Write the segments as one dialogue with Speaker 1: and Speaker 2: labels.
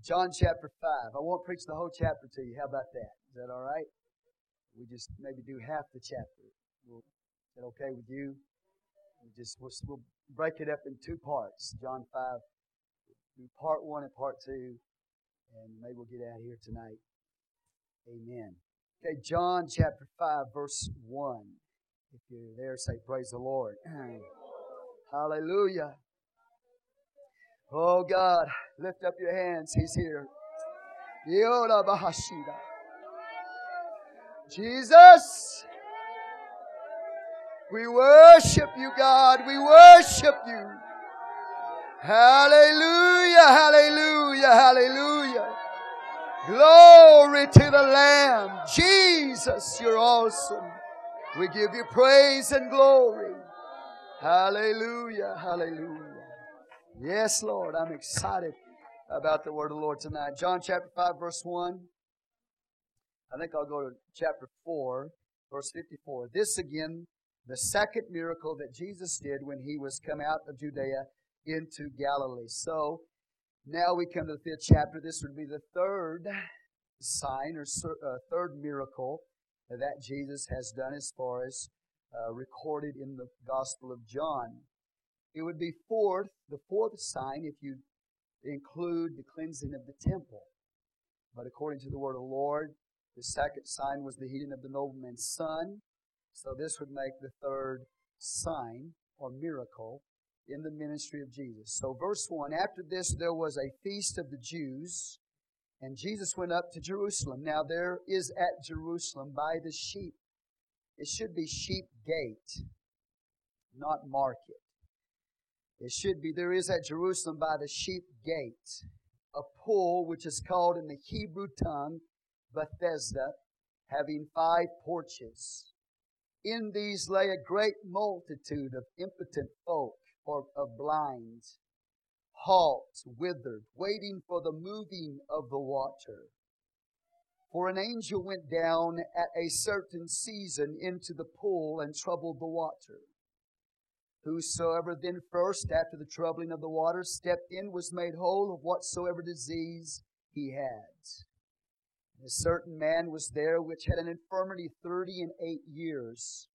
Speaker 1: John chapter 5. I won't preach the whole chapter to you. How about that? Is that all right? We just maybe do half the chapter. We'll, is that okay with you? We just we'll, we'll break it up in two parts. John 5. Do part one and part two, and maybe we'll get out of here tonight. Amen. Okay, John chapter 5, verse 1. If you're there, say, Praise the Lord. Hallelujah. Oh God, lift up your hands. He's here. Jesus, we worship you, God. We worship you. Hallelujah, hallelujah, hallelujah. Glory to the Lamb. Jesus, you're awesome. We give you praise and glory. Hallelujah, hallelujah. Yes, Lord, I'm excited about the word of the Lord tonight. John chapter 5, verse 1. I think I'll go to chapter 4, verse 54. This again, the second miracle that Jesus did when he was come out of Judea into Galilee. So now we come to the fifth chapter. This would be the third sign or uh, third miracle that Jesus has done as far as uh, recorded in the Gospel of John. It would be fourth, the fourth sign if you include the cleansing of the temple. But according to the word of the Lord, the second sign was the healing of the nobleman's son. So this would make the third sign or miracle in the ministry of Jesus. So, verse 1 After this, there was a feast of the Jews, and Jesus went up to Jerusalem. Now, there is at Jerusalem by the sheep. It should be sheep gate, not market. It should be, there is at Jerusalem by the sheep gate a pool which is called in the Hebrew tongue Bethesda, having five porches. In these lay a great multitude of impotent folk or of blind, halt, withered, waiting for the moving of the water. For an angel went down at a certain season into the pool and troubled the water. Whosoever then first, after the troubling of the water, stepped in was made whole of whatsoever disease he had. And a certain man was there which had an infirmity thirty and eight years.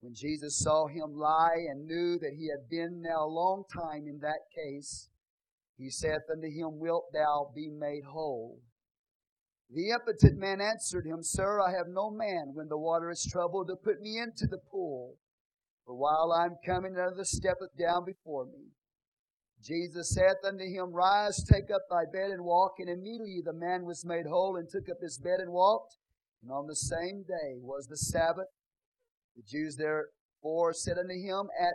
Speaker 1: When Jesus saw him lie and knew that he had been now a long time in that case, he saith unto him, Wilt thou be made whole? The impotent man answered him, Sir, I have no man when the water is troubled to put me into the pool. For while I am coming, another steppeth down before me. Jesus saith unto him, Rise, take up thy bed and walk. And immediately the man was made whole and took up his bed and walked. And on the same day was the Sabbath. The Jews therefore said unto him, At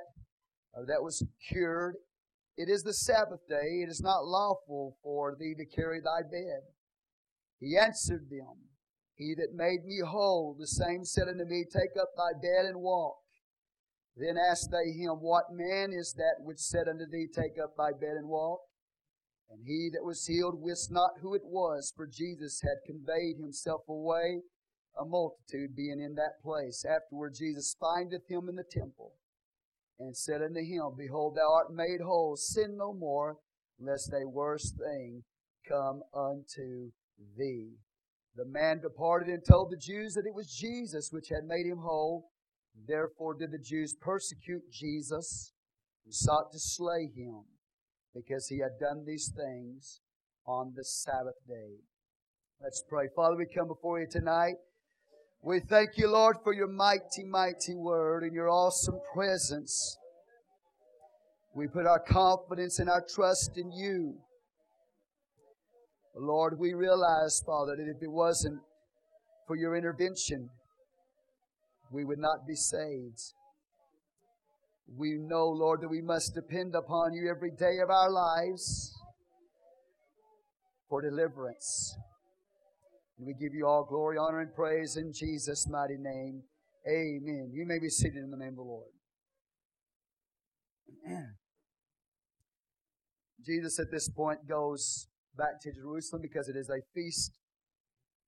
Speaker 1: uh, that was cured, It is the Sabbath day, it is not lawful for thee to carry thy bed. He answered them, He that made me whole, the same said unto me, Take up thy bed and walk. Then asked they him, What man is that which said unto thee, Take up thy bed and walk? And he that was healed wist not who it was, for Jesus had conveyed himself away, a multitude being in that place. Afterward Jesus findeth him in the temple, and said unto him, Behold, thou art made whole, sin no more, lest a worse thing come unto thee. The man departed and told the Jews that it was Jesus which had made him whole. Therefore did the Jews persecute Jesus and sought to slay him because he had done these things on the Sabbath day. Let's pray. Father, we come before you tonight. We thank you, Lord, for your mighty, mighty word and your awesome presence. We put our confidence and our trust in you. Lord, we realize, Father, that if it wasn't for your intervention, we would not be saved. We know, Lord, that we must depend upon you every day of our lives for deliverance. And we give you all glory, honor, and praise in Jesus' mighty name. Amen. You may be seated in the name of the Lord. Jesus at this point goes back to Jerusalem because it is a feast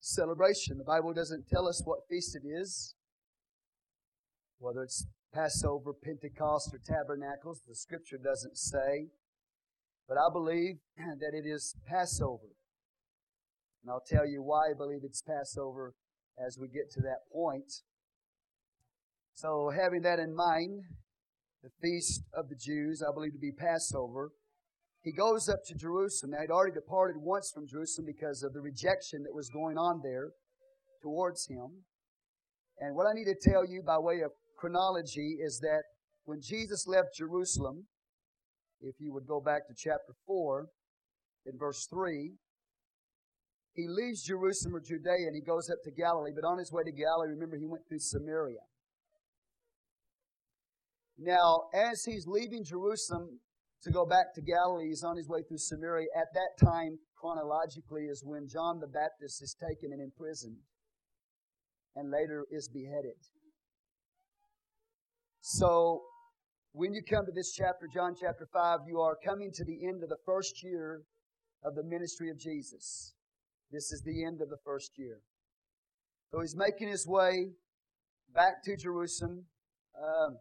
Speaker 1: celebration. The Bible doesn't tell us what feast it is whether it's Passover, Pentecost, or Tabernacles. The scripture doesn't say. But I believe that it is Passover. And I'll tell you why I believe it's Passover as we get to that point. So, having that in mind, the feast of the Jews, I believe to be Passover, he goes up to Jerusalem. Now, he'd already departed once from Jerusalem because of the rejection that was going on there towards him. And what I need to tell you by way of chronology is that when Jesus left Jerusalem, if you would go back to chapter 4, in verse 3, he leaves Jerusalem or Judea and he goes up to Galilee. But on his way to Galilee, remember, he went through Samaria. Now, as he's leaving Jerusalem to go back to Galilee, he's on his way through Samaria. At that time, chronologically, is when John the Baptist is taken and imprisoned and later is beheaded. So, when you come to this chapter, John chapter 5, you are coming to the end of the first year of the ministry of Jesus. This is the end of the first year. So he's making his way back to Jerusalem um,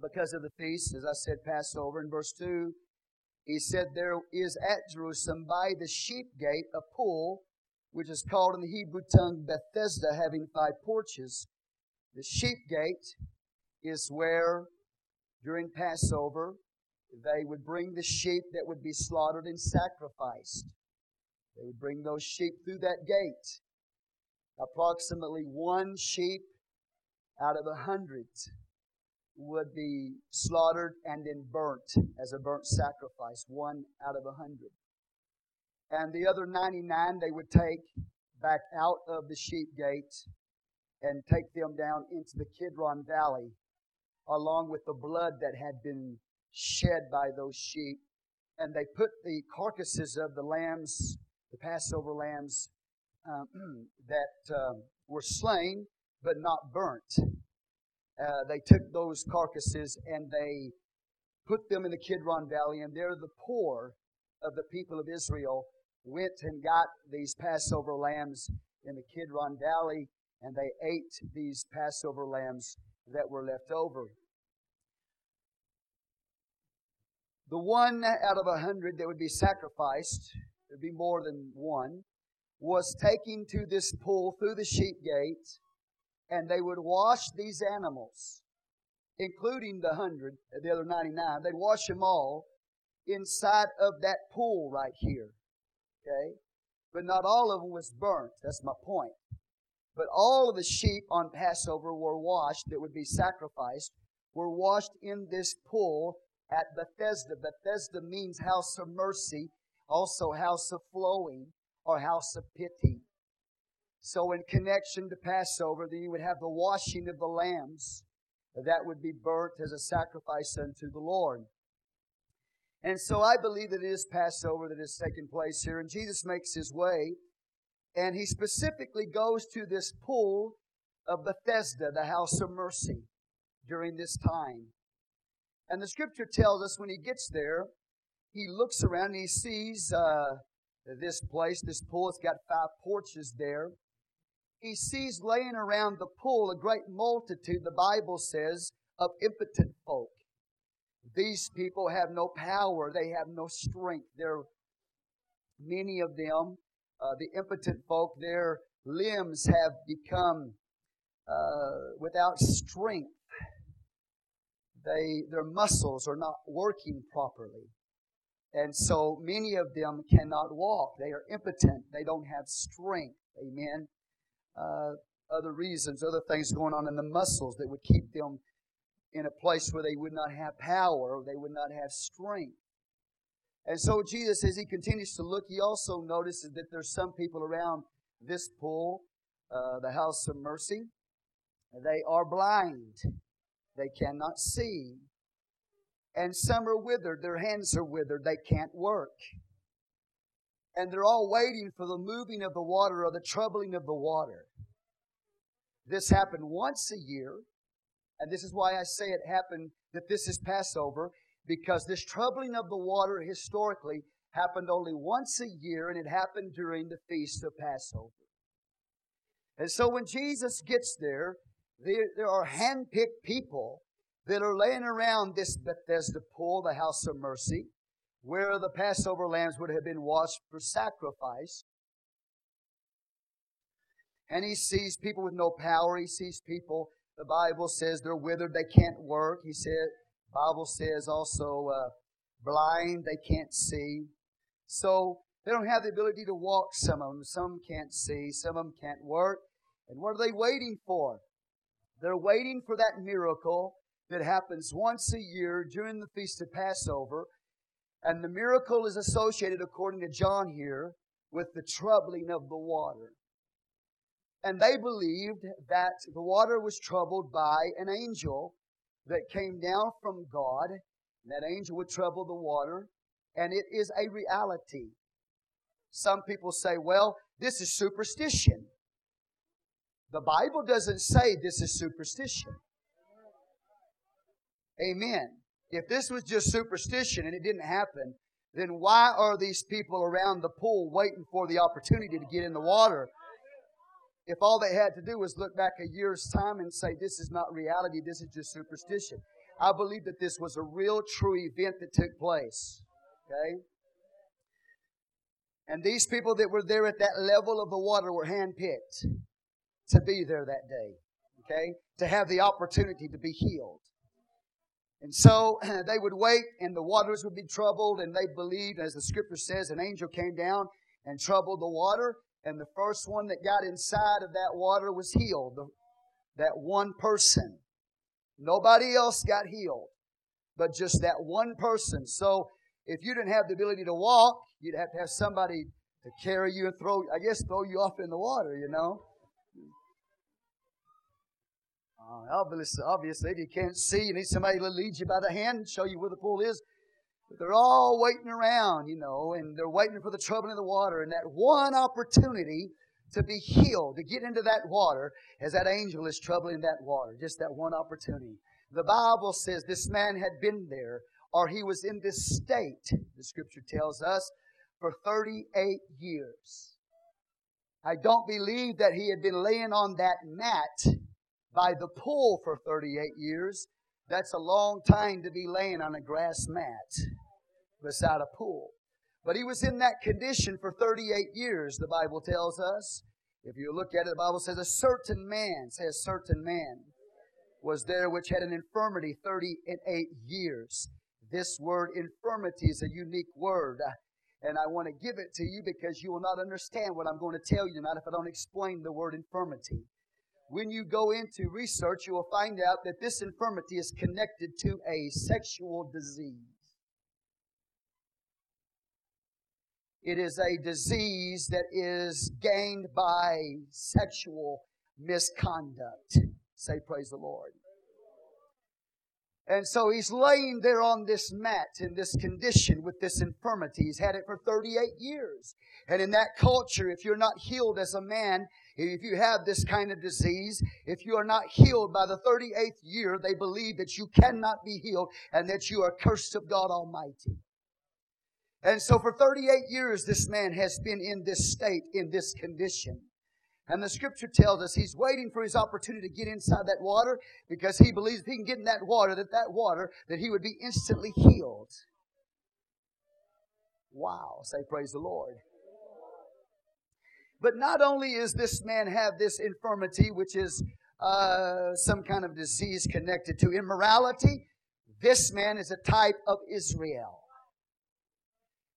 Speaker 1: because of the feast, as I said, Passover. In verse 2, he said, There is at Jerusalem by the sheep gate a pool, which is called in the Hebrew tongue Bethesda, having five porches. The sheep gate is where during Passover they would bring the sheep that would be slaughtered and sacrificed. They would bring those sheep through that gate. Approximately one sheep out of a hundred would be slaughtered and then burnt as a burnt sacrifice, one out of a hundred. And the other 99 they would take back out of the sheep gate and take them down into the Kidron Valley along with the blood that had been shed by those sheep. And they put the carcasses of the lambs, the Passover lambs, um, that um, were slain but not burnt. Uh, they took those carcasses and they put them in the Kidron Valley, and there the poor of the people of Israel went and got these Passover lambs in the Kidron Valley, and they ate these Passover lambs that were left over. The one out of a hundred that would be sacrificed, there'd be more than one, was taken to this pool through the sheep gate, and they would wash these animals, including the hundred, the other 99. They'd wash them all inside of that pool right here. Okay? But not all of them was burnt. That's my point. But all of the sheep on Passover were washed that would be sacrificed, were washed in this pool at Bethesda. Bethesda means house of mercy, also house of flowing, or house of pity. So, in connection to Passover, then you would have the washing of the lambs that would be burnt as a sacrifice unto the Lord. And so I believe that it is Passover that is taking place here. And Jesus makes his way, and he specifically goes to this pool of Bethesda, the house of mercy, during this time. And the scripture tells us when he gets there, he looks around and he sees uh, this place, this pool. It's got five porches there. He sees laying around the pool a great multitude, the Bible says, of impotent folk. These people have no power, they have no strength. They're many of them, uh, the impotent folk, their limbs have become uh, without strength. They, their muscles are not working properly. And so many of them cannot walk. They are impotent. They don't have strength. Amen. Uh, other reasons, other things going on in the muscles that would keep them in a place where they would not have power they would not have strength. And so Jesus, as he continues to look, he also notices that there's some people around this pool, uh, the house of mercy. They are blind. They cannot see. And some are withered. Their hands are withered. They can't work. And they're all waiting for the moving of the water or the troubling of the water. This happened once a year. And this is why I say it happened that this is Passover, because this troubling of the water historically happened only once a year, and it happened during the feast of Passover. And so when Jesus gets there, there, there are hand-picked people that are laying around this Bethesda pool, the house of mercy, where the Passover lambs would have been washed for sacrifice. And he sees people with no power. He sees people, the Bible says they're withered, they can't work. He said, Bible says also uh, blind, they can't see. So they don't have the ability to walk, some of them. Some can't see, some of them can't work. And what are they waiting for? They're waiting for that miracle that happens once a year during the Feast of Passover. And the miracle is associated, according to John here, with the troubling of the water. And they believed that the water was troubled by an angel that came down from God. That angel would trouble the water, and it is a reality. Some people say, well, this is superstition. The Bible doesn't say this is superstition. Amen. If this was just superstition and it didn't happen, then why are these people around the pool waiting for the opportunity to get in the water? If all they had to do was look back a year's time and say, This is not reality, this is just superstition. I believe that this was a real, true event that took place. Okay? And these people that were there at that level of the water were handpicked to be there that day. Okay? To have the opportunity to be healed. And so they would wait, and the waters would be troubled, and they believed, as the scripture says, an angel came down and troubled the water, and the first one that got inside of that water was healed. That one person. Nobody else got healed, but just that one person. So if you didn't have the ability to walk, you'd have to have somebody to carry you and throw, I guess, throw you off in the water, you know. Uh, obviously, obviously, if you can't see, you need somebody to lead you by the hand and show you where the pool is. But they're all waiting around, you know, and they're waiting for the troubling of the water. And that one opportunity to be healed, to get into that water, as that angel is troubling that water. Just that one opportunity. The Bible says this man had been there, or he was in this state, the scripture tells us, for 38 years. I don't believe that he had been laying on that mat by the pool for 38 years. That's a long time to be laying on a grass mat beside a pool. But he was in that condition for 38 years, the Bible tells us. If you look at it, the Bible says a certain man, says certain man, was there which had an infirmity 38 years. This word infirmity is a unique word. And I want to give it to you because you will not understand what I'm going to tell you tonight if I don't explain the word infirmity when you go into research, you will find out that this infirmity is connected to a sexual disease. It is a disease that is gained by sexual misconduct. Say, Praise the Lord. And so he's laying there on this mat in this condition with this infirmity. He's had it for 38 years. And in that culture, if you're not healed as a man, if you have this kind of disease, if you are not healed by the 38th year, they believe that you cannot be healed and that you are cursed of God Almighty. And so for 38 years, this man has been in this state, in this condition. And the scripture tells us he's waiting for his opportunity to get inside that water because he believes if he can get in that water, that that water, that he would be instantly healed. Wow. Say praise the Lord. But not only is this man have this infirmity, which is uh, some kind of disease connected to immorality, this man is a type of Israel.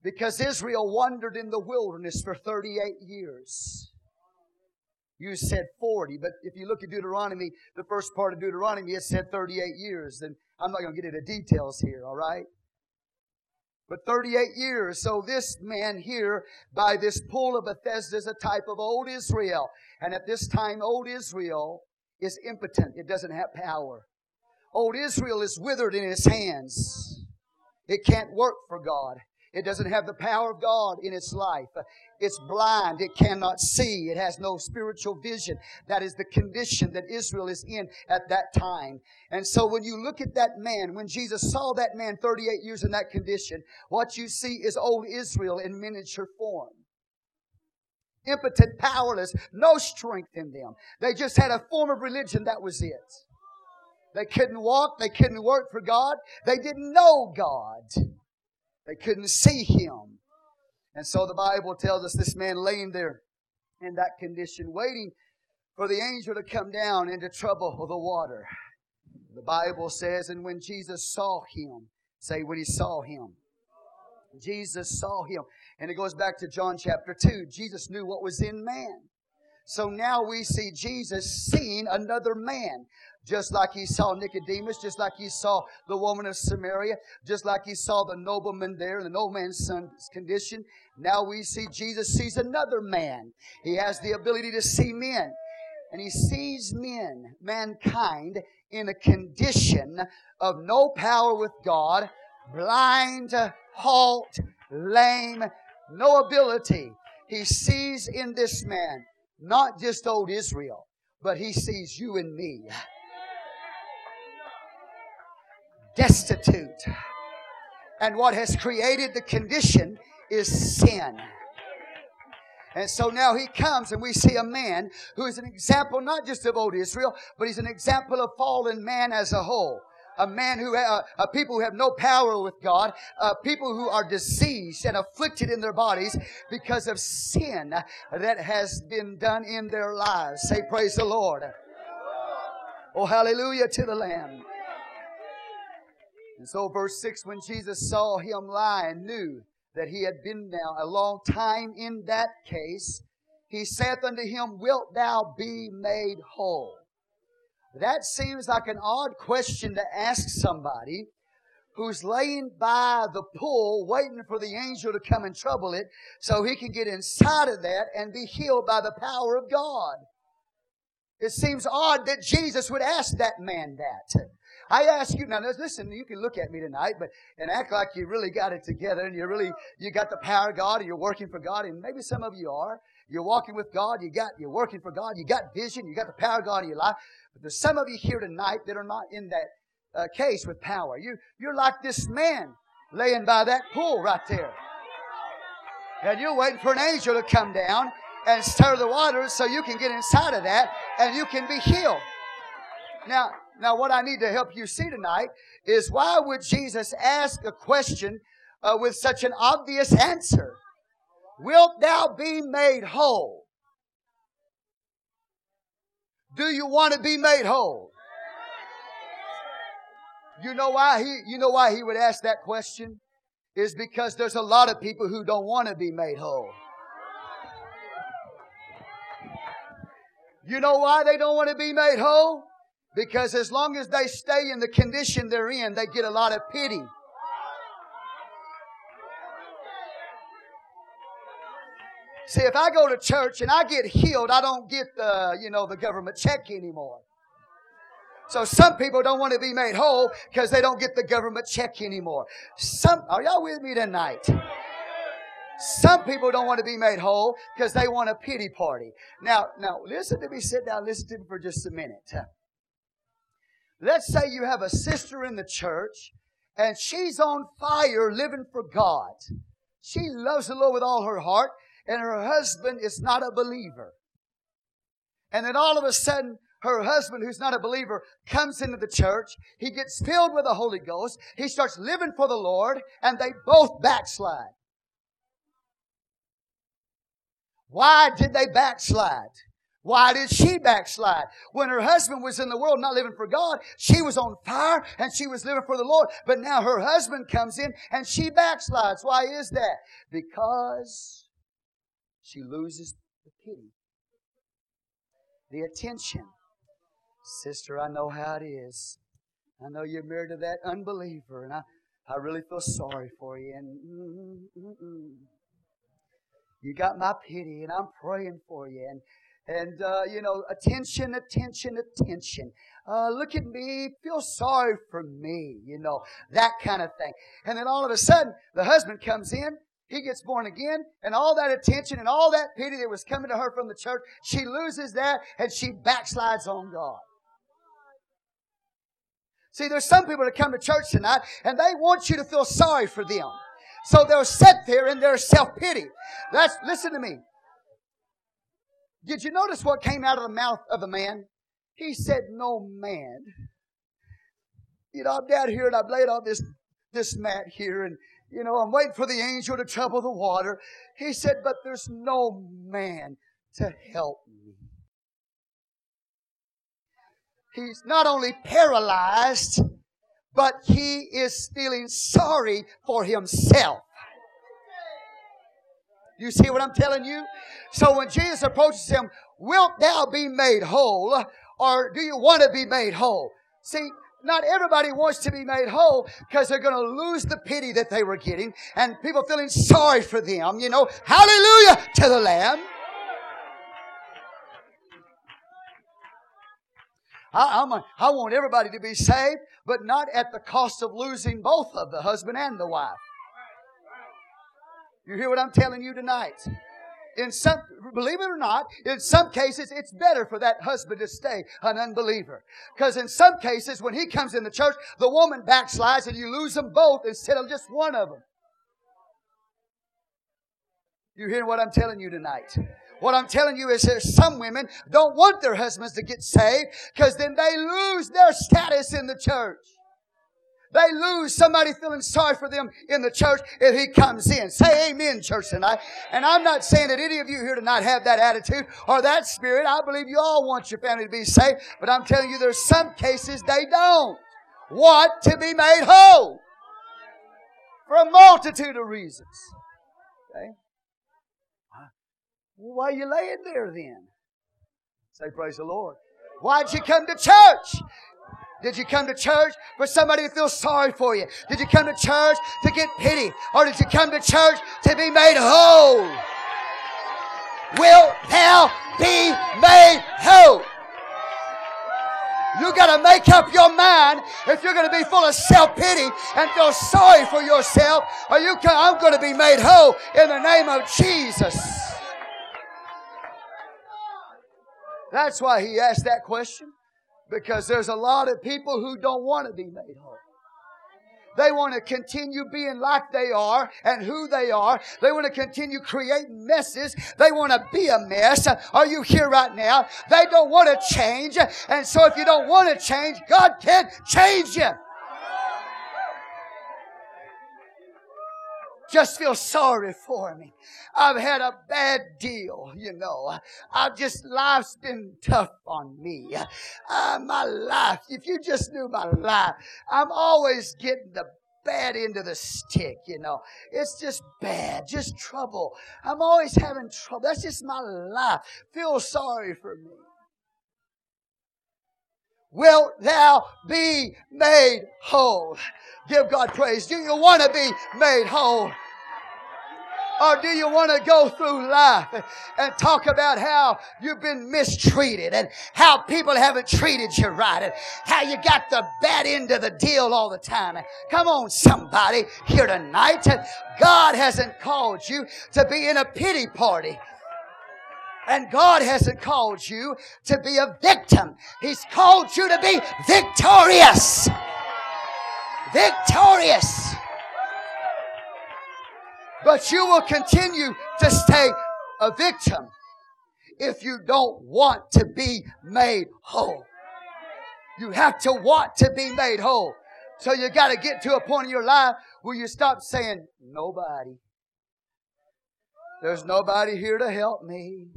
Speaker 1: Because Israel wandered in the wilderness for 38 years. You said 40, but if you look at Deuteronomy, the first part of Deuteronomy, it said 38 years. And I'm not going to get into details here, all right? But 38 years. So this man here, by this pool of Bethesda, is a type of old Israel. And at this time, old Israel is impotent. It doesn't have power. Old Israel is withered in his hands. It can't work for God. It doesn't have the power of God in its life. It's blind. It cannot see. It has no spiritual vision. That is the condition that Israel is in at that time. And so when you look at that man, when Jesus saw that man 38 years in that condition, what you see is old Israel in miniature form. Impotent, powerless, no strength in them. They just had a form of religion. That was it. They couldn't walk. They couldn't work for God. They didn't know God. They couldn't see him. And so the Bible tells us this man laying there in that condition, waiting for the angel to come down and to trouble the water. The Bible says, and when Jesus saw him, say when he saw him, Jesus saw him. And it goes back to John chapter 2. Jesus knew what was in man. So now we see Jesus seeing another man. Just like he saw Nicodemus, just like he saw the woman of Samaria, just like he saw the nobleman there, the nobleman's son's condition. Now we see Jesus sees another man. He has the ability to see men. And he sees men, mankind, in a condition of no power with God, blind, halt, lame, no ability. He sees in this man not just old Israel, but he sees you and me. Destitute. And what has created the condition is sin. And so now he comes and we see a man who is an example not just of old Israel, but he's an example of fallen man as a whole a man who, uh, people who have no power with God, uh, people who are diseased and afflicted in their bodies because of sin that has been done in their lives. Say, Praise the Lord. Oh, hallelujah to the Lamb. And so, verse 6 when Jesus saw him lie and knew that he had been now a long time in that case, he saith unto him, Wilt thou be made whole? That seems like an odd question to ask somebody who's laying by the pool waiting for the angel to come and trouble it so he can get inside of that and be healed by the power of God. It seems odd that Jesus would ask that man that. I ask you now, listen, you can look at me tonight, but and act like you really got it together and you really you got the power of God and you're working for God, and maybe some of you are. You're walking with God, you got you're working for God, you got vision, you got the power of God in your life. But there's some of you here tonight that are not in that uh, case with power. You, you're like this man laying by that pool right there. And you're waiting for an angel to come down and stir the waters so you can get inside of that and you can be healed. Now, now what I need to help you see tonight is why would Jesus ask a question uh, with such an obvious answer? Wilt thou be made whole? Do you want to be made whole? You know why he, you know why he would ask that question? Is because there's a lot of people who don't want to be made whole. You know why they don't want to be made whole? Because as long as they stay in the condition they're in, they get a lot of pity. See, if I go to church and I get healed, I don't get the, you know, the government check anymore. So some people don't want to be made whole because they don't get the government check anymore. Some, are y'all with me tonight? Some people don't want to be made whole because they want a pity party. Now, now listen to me. Sit down. Listen to me for just a minute. Let's say you have a sister in the church and she's on fire living for God. She loves the Lord with all her heart and her husband is not a believer. And then all of a sudden, her husband, who's not a believer, comes into the church. He gets filled with the Holy Ghost. He starts living for the Lord, and they both backslide. Why did they backslide? Why did she backslide? When her husband was in the world not living for God, she was on fire and she was living for the Lord. But now her husband comes in and she backslides. Why is that? Because she loses the pity, the attention. Sister, I know how it is. I know you're married to that unbeliever, and I, I really feel sorry for you. And mm, mm, mm, you got my pity, and I'm praying for you. And and uh, you know, attention, attention, attention. Uh, look at me, feel sorry for me. You know that kind of thing. And then all of a sudden, the husband comes in he gets born again, and all that attention and all that pity that was coming to her from the church, she loses that and she backslides on God. See, there's some people that come to church tonight and they want you to feel sorry for them. So they'll sit there in their self-pity. That's, listen to me. Did you notice what came out of the mouth of the man? He said, no man. You know, I'm down here and I've laid on this, this mat here and you know, I'm waiting for the angel to trouble the water. He said, but there's no man to help me. he's not only paralyzed, but he is feeling sorry for himself. You see what I'm telling you? So when Jesus approaches him, wilt thou be made whole? Or do you want to be made whole? See, not everybody wants to be made whole because they're going to lose the pity that they were getting and people feeling sorry for them, you know. Hallelujah to the Lamb. I, want everybody to be saved, but not at the cost of losing both of the husband and the wife. You hear what I'm telling you tonight? In some, believe it or not, in some cases, it's better for that husband to stay an unbeliever. Because in some cases, when he comes in the church, the woman backslides and you lose them both instead of just one of them. You hear what I'm telling you tonight? What I'm telling you is there's some women don't want their husbands to get saved because then they lose their status in the church. They lose somebody feeling sorry for them in the church if he comes in. Say amen, church, tonight. And I'm not saying that any of you here tonight have that attitude or that spirit. I believe you all want your family to be saved, but I'm telling you there's some cases they don't want to be made whole for a multitude of reasons. Okay? why are you laying there then? Say, praise the Lord. Why'd you come to church? Did you come to church for somebody to feel sorry for you? Did you come to church to get pity? Or did you come to church to be made whole? Will thou be made whole? You got to make up your mind if you're going to be full of self pity and feel sorry for yourself, or you can, I'm going to be made whole in the name of Jesus. That's why he asked that question. Because there's a lot of people who don't want to be made whole. They want to continue being like they are and who they are. They want to continue creating messes. They want to be a mess. Are you here right now? They don't want to change. And so if you don't want to change, God can't change you. Just feel sorry for me. I've had a bad deal, you know. I've just, life's been tough on me. Uh, my life, if you just knew my life, I'm always getting the bad end of the stick, you know. It's just bad, just trouble. I'm always having trouble. That's just my life. Feel sorry for me. Wilt thou be made whole? Give God praise. Do you want to be made whole? Or do you want to go through life and talk about how you've been mistreated and how people haven't treated you right and how you got the bad end of the deal all the time? Come on, somebody here tonight. God hasn't called you to be in a pity party. And God hasn't called you to be a victim. He's called you to be victorious. Victorious. But you will continue to stay a victim if you don't want to be made whole. You have to want to be made whole. So you got to get to a point in your life where you stop saying, nobody. There's nobody here to help me.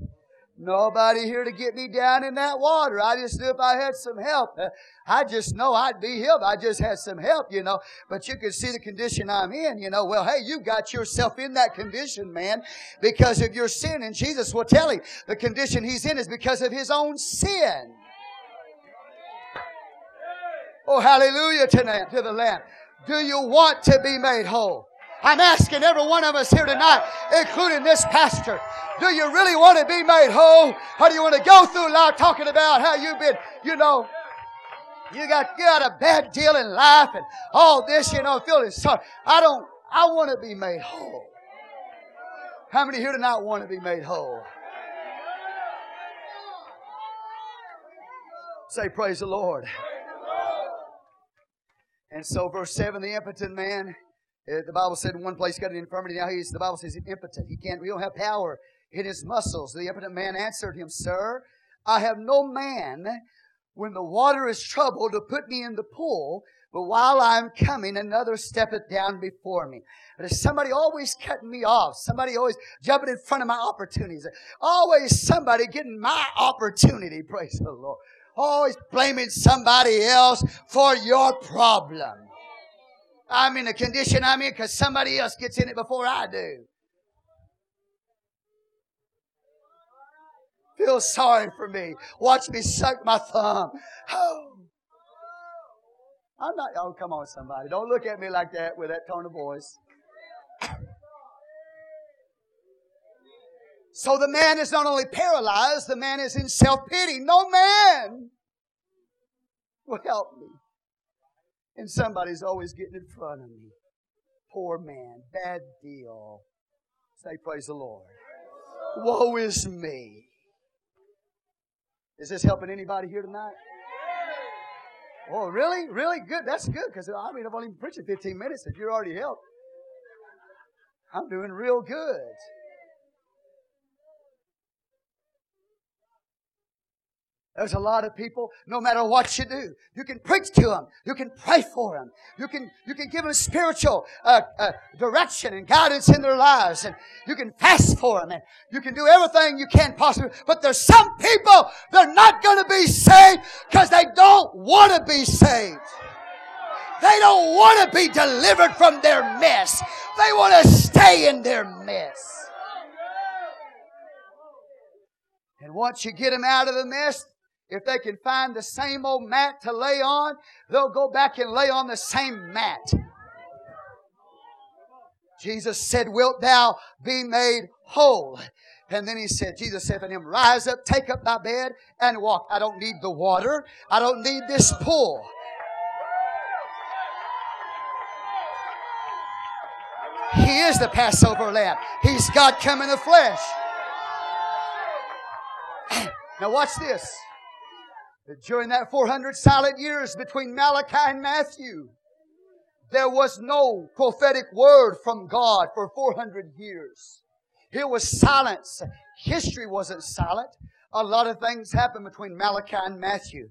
Speaker 1: Nobody here to get me down in that water. I just knew if I had some help, uh, I just know I'd be healed. I just had some help, you know. But you can see the condition I'm in, you know. Well, hey, you got yourself in that condition, man, because of your sin. And Jesus will tell him the condition he's in is because of his own sin. Oh, hallelujah to, to the Lamb. Do you want to be made whole? I'm asking every one of us here tonight, including this pastor, do you really want to be made whole? Or do you want to go through life talking about how you've been, you know, you got, you got a bad deal in life and all this, you know, feeling sorry. I don't, I want to be made whole. How many here tonight want to be made whole? Say, praise the Lord. And so, verse 7 the impotent man Uh, the Bible said in one place got an infirmity. Now he's, the Bible says he's impotent. He can't, he don't have power in his muscles. The impotent man answered him, Sir, I have no man when the water is troubled to put me in the pool, but while I'm coming, another steppeth down before me. But there's somebody always cutting me off. Somebody always jumping in front of my opportunities. Always somebody getting my opportunity. Praise the Lord. Always blaming somebody else for your problem. I'm in the condition I'm in because somebody else gets in it before I do. Feel sorry for me. Watch me suck my thumb. Oh. I'm not, oh, come on, somebody. Don't look at me like that with that tone of voice. So the man is not only paralyzed, the man is in self pity. No man will help me. And somebody's always getting in front of me. Poor man, bad deal. Say, Praise the Lord. Woe is me. Is this helping anybody here tonight? Oh, really? Really? Good. That's good because I mean, I've only been preaching 15 minutes and you're already helped. I'm doing real good. There's a lot of people, no matter what you do, you can preach to them. You can pray for them. You can, you can give them spiritual uh, uh, direction and guidance in their lives. And you can fast for them. And you can do everything you can possibly. But there's some people, they're not going to be saved because they don't want to be saved. They don't want to be delivered from their mess. They want to stay in their mess. And once you get them out of the mess, if they can find the same old mat to lay on, they'll go back and lay on the same mat. Jesus said, Wilt thou be made whole? And then he said, Jesus said to him, Rise up, take up thy bed, and walk. I don't need the water. I don't need this pool. He is the Passover lamb. He's God come in the flesh. Now watch this during that 400 silent years between Malachi and Matthew, there was no prophetic word from God for 400 years. It was silence. History wasn't silent. A lot of things happened between Malachi and Matthew.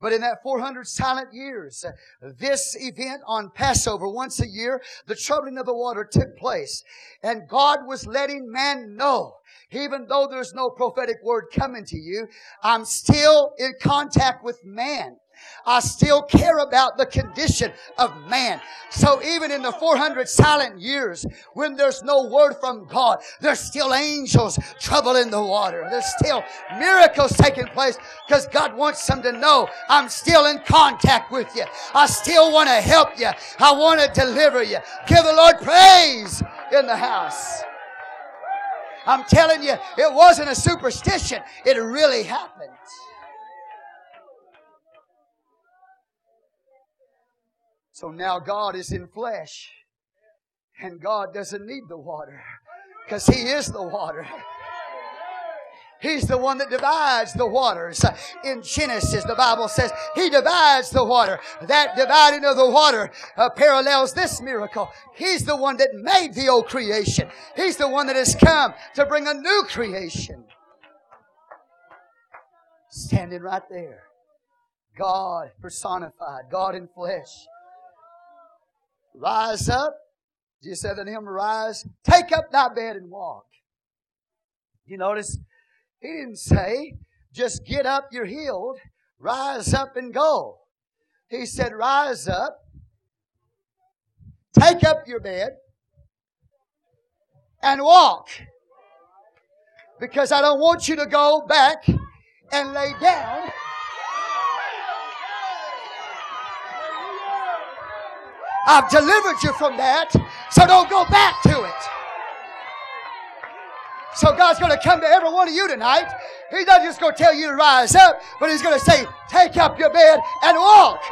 Speaker 1: But in that 400 silent years, uh, this event on Passover, once a year, the troubling of the water took place. And God was letting man know even though there's no prophetic word coming to you, I'm still in contact with man. I still care about the condition of man. So even in the 400 silent years, when there's no word from God, there's still angels troubling the water. There's still miracles taking place because God wants them to know I'm still in contact with you. I still want to help you. I want to deliver you. Give the Lord praise in the house. I'm telling you, it wasn't a superstition. It really happened. So now God is in flesh. And God doesn't need the water because He is the water. He's the one that divides the waters. In Genesis, the Bible says He divides the water. That dividing of the water uh, parallels this miracle. He's the one that made the old creation. He's the one that has come to bring a new creation. Standing right there. God personified, God in flesh. Rise up. Jesus said to him, Rise, take up thy bed and walk. You notice he didn't say, just get up, you're healed, rise up and go. He said, rise up, take up your bed, and walk. Because I don't want you to go back and lay down. I've delivered you from that, so don't go back to it. So God's going to come to every one of you tonight. He's not just going to tell you to rise up, but He's going to say, take up your bed and walk.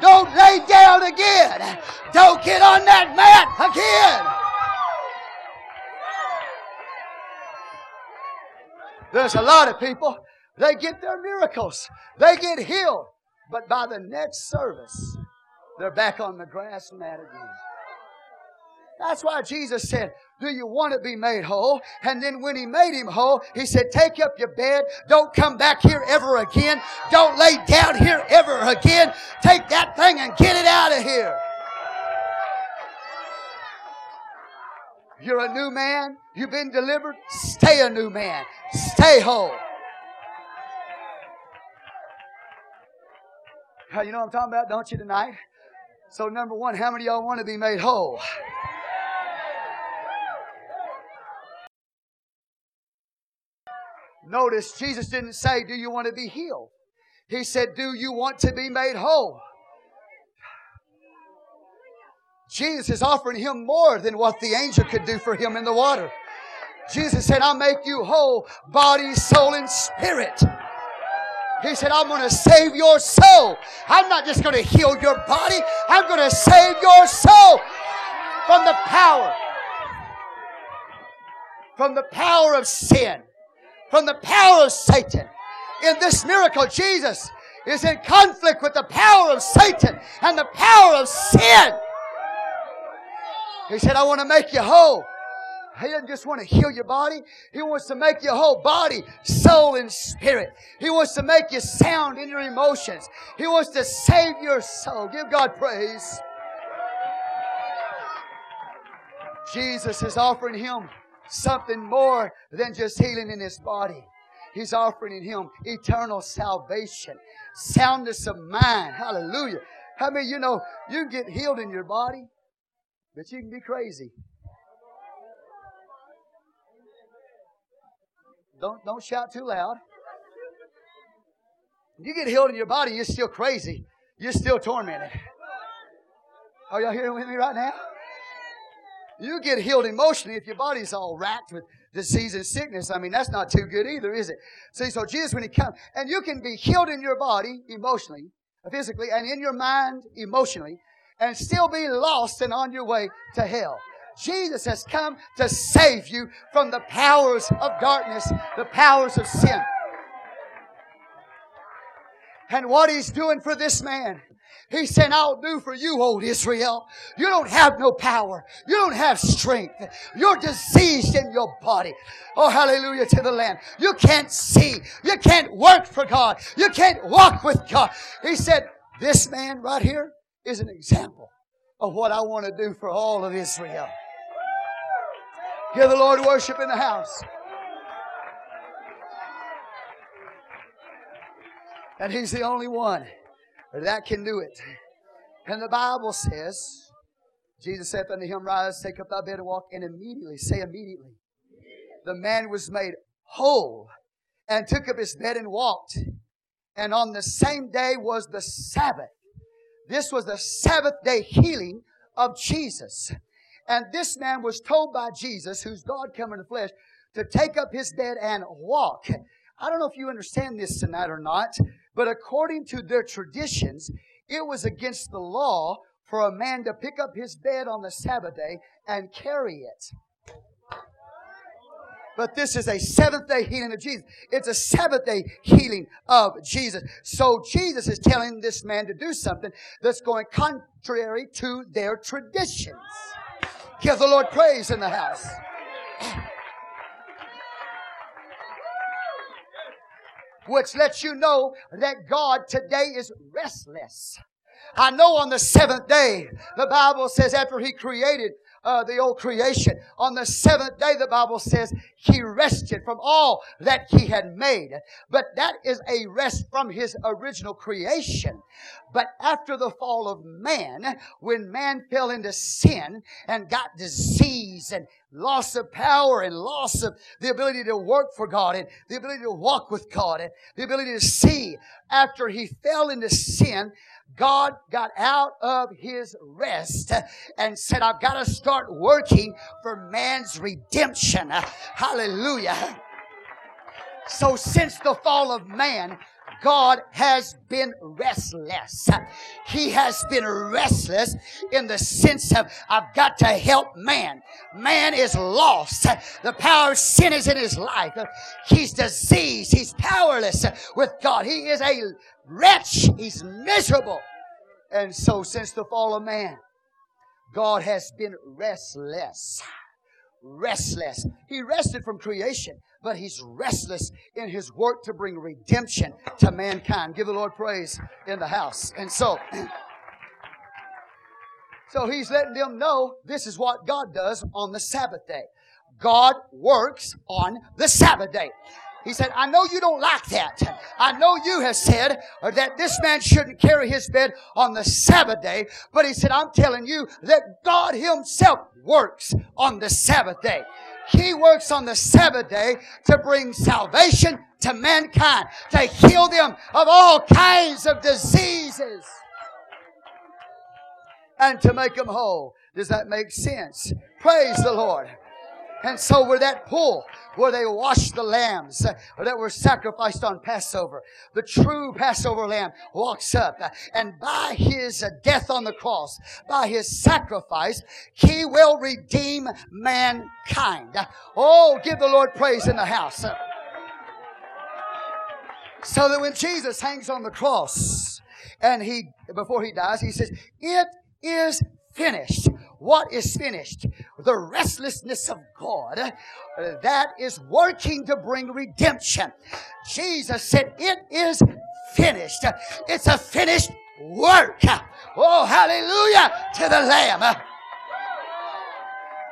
Speaker 1: Don't lay down again. Don't get on that mat again. There's a lot of people, they get their miracles. They get healed. But by the next service, they're back on the grass mat again. That's why Jesus said, do you want to be made whole? And then when he made him whole, he said, take up your bed. Don't come back here ever again. Don't lay down here ever again. Take that thing and get it out of here. You're a new man. You've been delivered. Stay a new man. Stay whole. You know what I'm talking about, don't you, tonight? So, number one, how many y'all want to be made whole? Notice Jesus didn't say, Do you want to be healed? He said, Do you want to be made whole? Jesus is offering him more than what the angel could do for him in the water. Jesus said, I'll make you whole, body, soul, and spirit. He said, I'm going to save your soul. I'm not just going to heal your body. I'm going to save your soul from the power, from the power of sin, from the power of Satan. In this miracle, Jesus is in conflict with the power of Satan and the power of sin. He said, I want to make you whole. He doesn't just want to heal your body. He wants to make your whole body, soul, and spirit. He wants to make you sound in your emotions. He wants to save your soul. Give God praise. Jesus is offering him something more than just healing in his body. He's offering him eternal salvation, soundness of mind. Hallelujah. How many you know you can get healed in your body, but you can be crazy? Don't, don't shout too loud. You get healed in your body, you're still crazy. You're still tormented. Are y'all here with me right now? You get healed emotionally if your body's all racked with disease and sickness. I mean, that's not too good either, is it? See, so Jesus, when He comes, and you can be healed in your body emotionally, physically, and in your mind emotionally, and still be lost and on your way to hell. Jesus has come to save you from the powers of darkness, the powers of sin. And what he's doing for this man, he said, I'll do for you, old Israel. You don't have no power. You don't have strength. You're diseased in your body. Oh, hallelujah to the Lamb. You can't see. You can't work for God. You can't walk with God. He said, this man right here is an example of what I want to do for all of Israel. Give the Lord worship in the house. And He's the only one that can do it. And the Bible says, Jesus saith unto him, Rise, take up thy bed and walk. And immediately, say immediately, the man was made whole and took up his bed and walked. And on the same day was the Sabbath. This was the Sabbath day healing of Jesus. And this man was told by Jesus, who's God come in the flesh, to take up his bed and walk. I don't know if you understand this tonight or not, but according to their traditions, it was against the law for a man to pick up his bed on the Sabbath day and carry it. But this is a seventh day healing of Jesus. It's a Sabbath day healing of Jesus. So Jesus is telling this man to do something that's going contrary to their traditions. Give the Lord praise in the house. Which lets you know that God today is restless. I know on the seventh day, the Bible says after He created uh, the old creation. On the seventh day, the Bible says he rested from all that he had made. But that is a rest from his original creation. But after the fall of man, when man fell into sin and got disease and loss of power and loss of the ability to work for God and the ability to walk with God and the ability to see, after he fell into sin, God got out of his rest and said, I've got to start working for man's redemption. Hallelujah. So since the fall of man, God has been restless. He has been restless in the sense of, I've got to help man. Man is lost. The power of sin is in his life. He's diseased. He's powerless with God. He is a wretch. He's miserable. And so since the fall of man, God has been restless. Restless. He rested from creation but he's restless in his work to bring redemption to mankind. Give the Lord praise in the house. And so, so he's letting them know this is what God does on the Sabbath day. God works on the Sabbath day. He said, I know you don't like that. I know you have said uh, that this man shouldn't carry his bed on the Sabbath day, but he said, I'm telling you that God himself works on the Sabbath day. He works on the Sabbath day to bring salvation to mankind, to heal them of all kinds of diseases, and to make them whole. Does that make sense? Praise the Lord. And so where that pool, where they washed the lambs that were sacrificed on Passover, the true Passover lamb walks up and by his death on the cross, by his sacrifice, he will redeem mankind. Oh, give the Lord praise in the house. So that when Jesus hangs on the cross and he, before he dies, he says, it is finished. What is finished? The restlessness of God uh, that is working to bring redemption. Jesus said, It is finished. It's a finished work. Oh, hallelujah to the Lamb.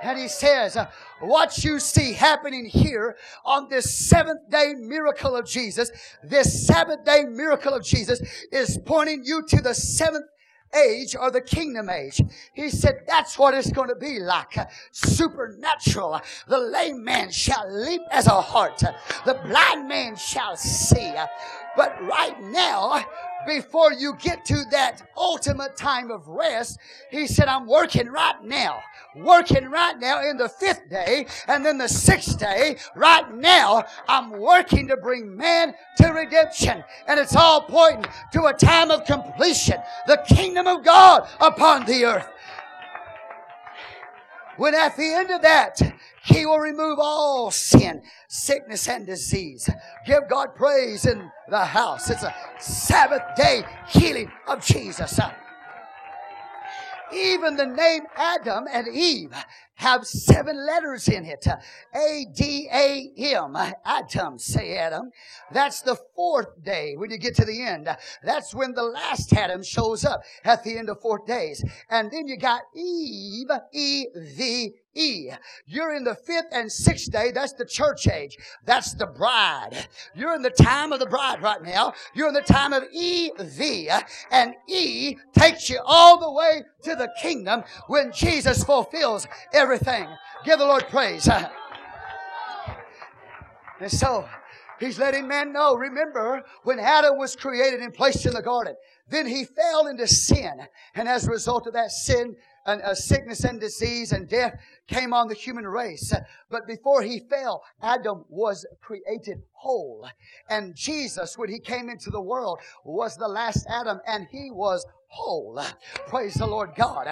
Speaker 1: And he says, what you see happening here on this seventh day miracle of Jesus, this Sabbath day miracle of Jesus is pointing you to the seventh age or the kingdom age. He said that's what it's going to be like. Supernatural. The lame man shall leap as a hart. The blind man shall see. But right now, before you get to that ultimate time of rest, he said, I'm working right now. Working right now in the fifth day and then the sixth day. Right now, I'm working to bring man to redemption. And it's all pointing to a time of completion. The kingdom of God upon the earth. When at the end of that, He will remove all sin, sickness, and disease. Give God praise in the house. It's a Sabbath day healing of Jesus. Even the name Adam and Eve have seven letters in it. A D A M. Adam, say Adam. That's the fourth day when you get to the end. That's when the last Adam shows up at the end of four days. And then you got Eve, E V E. You're in the fifth and sixth day. That's the church age. That's the bride. You're in the time of the bride right now. You're in the time of E V. And E takes you all the way to the kingdom when Jesus fulfills everything. Give the Lord praise. And so, He's letting man know. Remember, when Adam was created and placed in the garden, then he fell into sin. And as a result of that sin, and uh, sickness and disease and death came on the human race. But before he fell, Adam was created whole. And Jesus, when he came into the world, was the last Adam and he was whole. Praise the Lord God.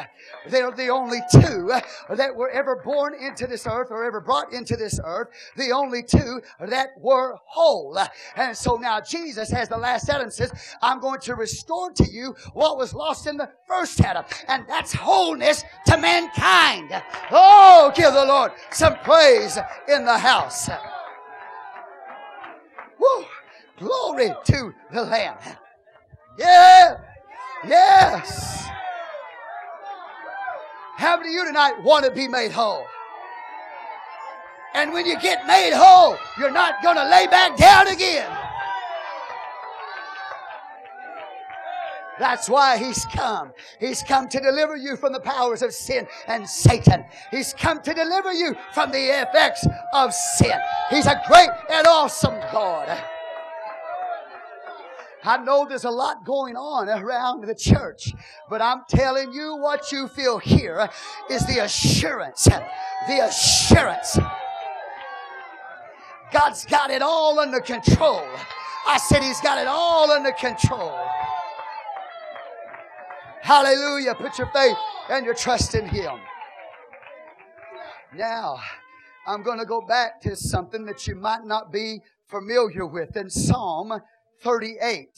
Speaker 1: They're the only two that were ever born into this earth or ever brought into this earth. The only two that were whole. And so now Jesus has the last Adam says, I'm going to restore to you what was lost in the first Adam. And that's wholeness to mankind. Oh, give the Lord some praise in the house. Woo! Glory to the Lamb. Yeah. Yes. How many of you tonight want to be made whole? And when you get made whole, you're not going to lay back down again. That's why he's come. He's come to deliver you from the powers of sin and Satan. He's come to deliver you from the effects of sin. He's a great and awesome God. I know there's a lot going on around the church, but I'm telling you what you feel here is the assurance. The assurance. God's got it all under control. I said He's got it all under control. Hallelujah. Put your faith and your trust in Him. Now, I'm going to go back to something that you might not be familiar with in Psalm 38.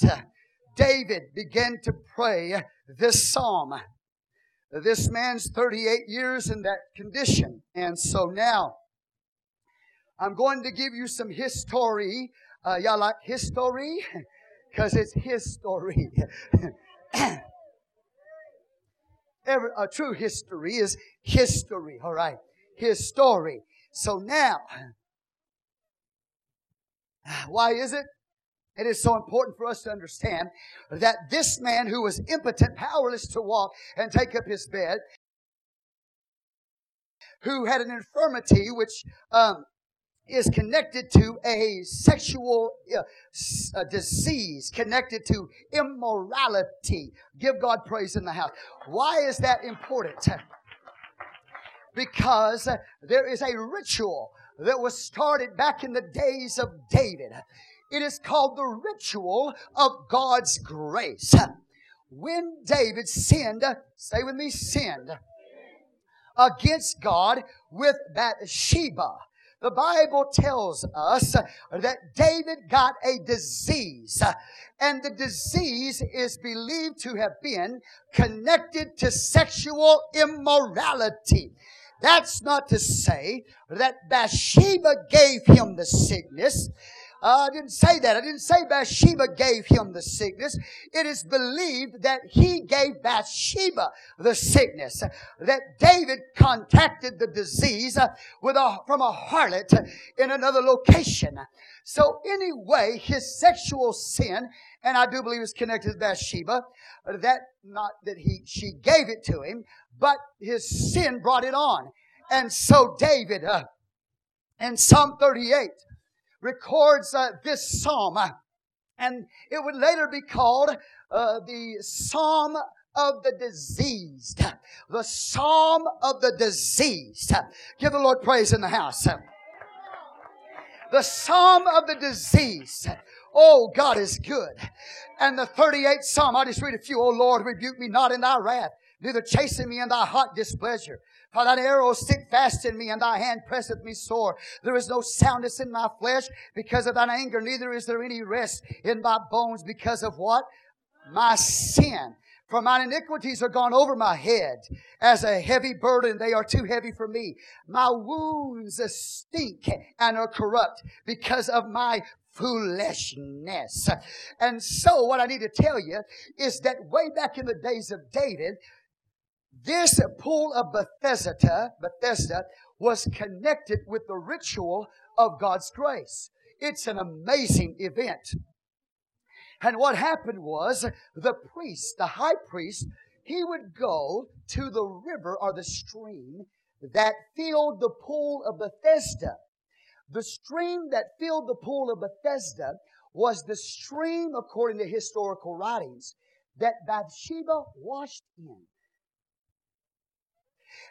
Speaker 1: David began to pray this psalm. This man's 38 years in that condition. And so now, I'm going to give you some history. Uh, y'all like history? Because it's his story. Every, a true history is history, all right? His story. So now, Why is it? It is so important for us to understand that this man who was impotent, powerless to walk and take up his bed, who had an infirmity which um, is connected to a sexual uh, disease, connected to immorality. Give God praise in the house. Why is that important? Because there is a ritual that was started back in the days of David. It is called the ritual of God's grace. When David sinned, say with me, sinned against God with Bathsheba. The Bible tells us that David got a disease, and the disease is believed to have been connected to sexual immorality. That's not to say that Bathsheba gave him the sickness. Uh, I didn't say that. I didn't say Bathsheba gave him the sickness. It is believed that he gave Bathsheba the sickness. That David contacted the disease uh, with a, from a harlot in another location. So anyway, his sexual sin, and I do believe it's connected to Bathsheba, that not that he, she gave it to him, but his sin brought it on. And so David, uh, in Psalm 38, records uh, this psalm. And it would later be called uh, the Psalm of the diseased. The Psalm of the diseased. Give the Lord praise in the house. The Psalm of the diseased. Oh, God is good. And the 38th Psalm, I'll just read a few. Oh Lord, rebuke me not in thy wrath, neither chasten me in thy hot displeasure. For thine arrows stick fast in me, and thy hand presseth me sore. There is no soundness in my flesh because of thine anger, neither is there any rest in my bones because of what? My sin. For mine iniquities are gone over my head as a heavy burden. They are too heavy for me. My wounds stink and are corrupt because of my foolishness. And so what I need to tell you is that way back in the days of David, this pool of Bethesda, Bethesda was connected with the ritual of God's grace. It's an amazing event. And what happened was the priest, the high priest, he would go to the river or the stream that filled the pool of Bethesda. The stream that filled the pool of Bethesda was the stream, according to historical writings, that Bathsheba washed in.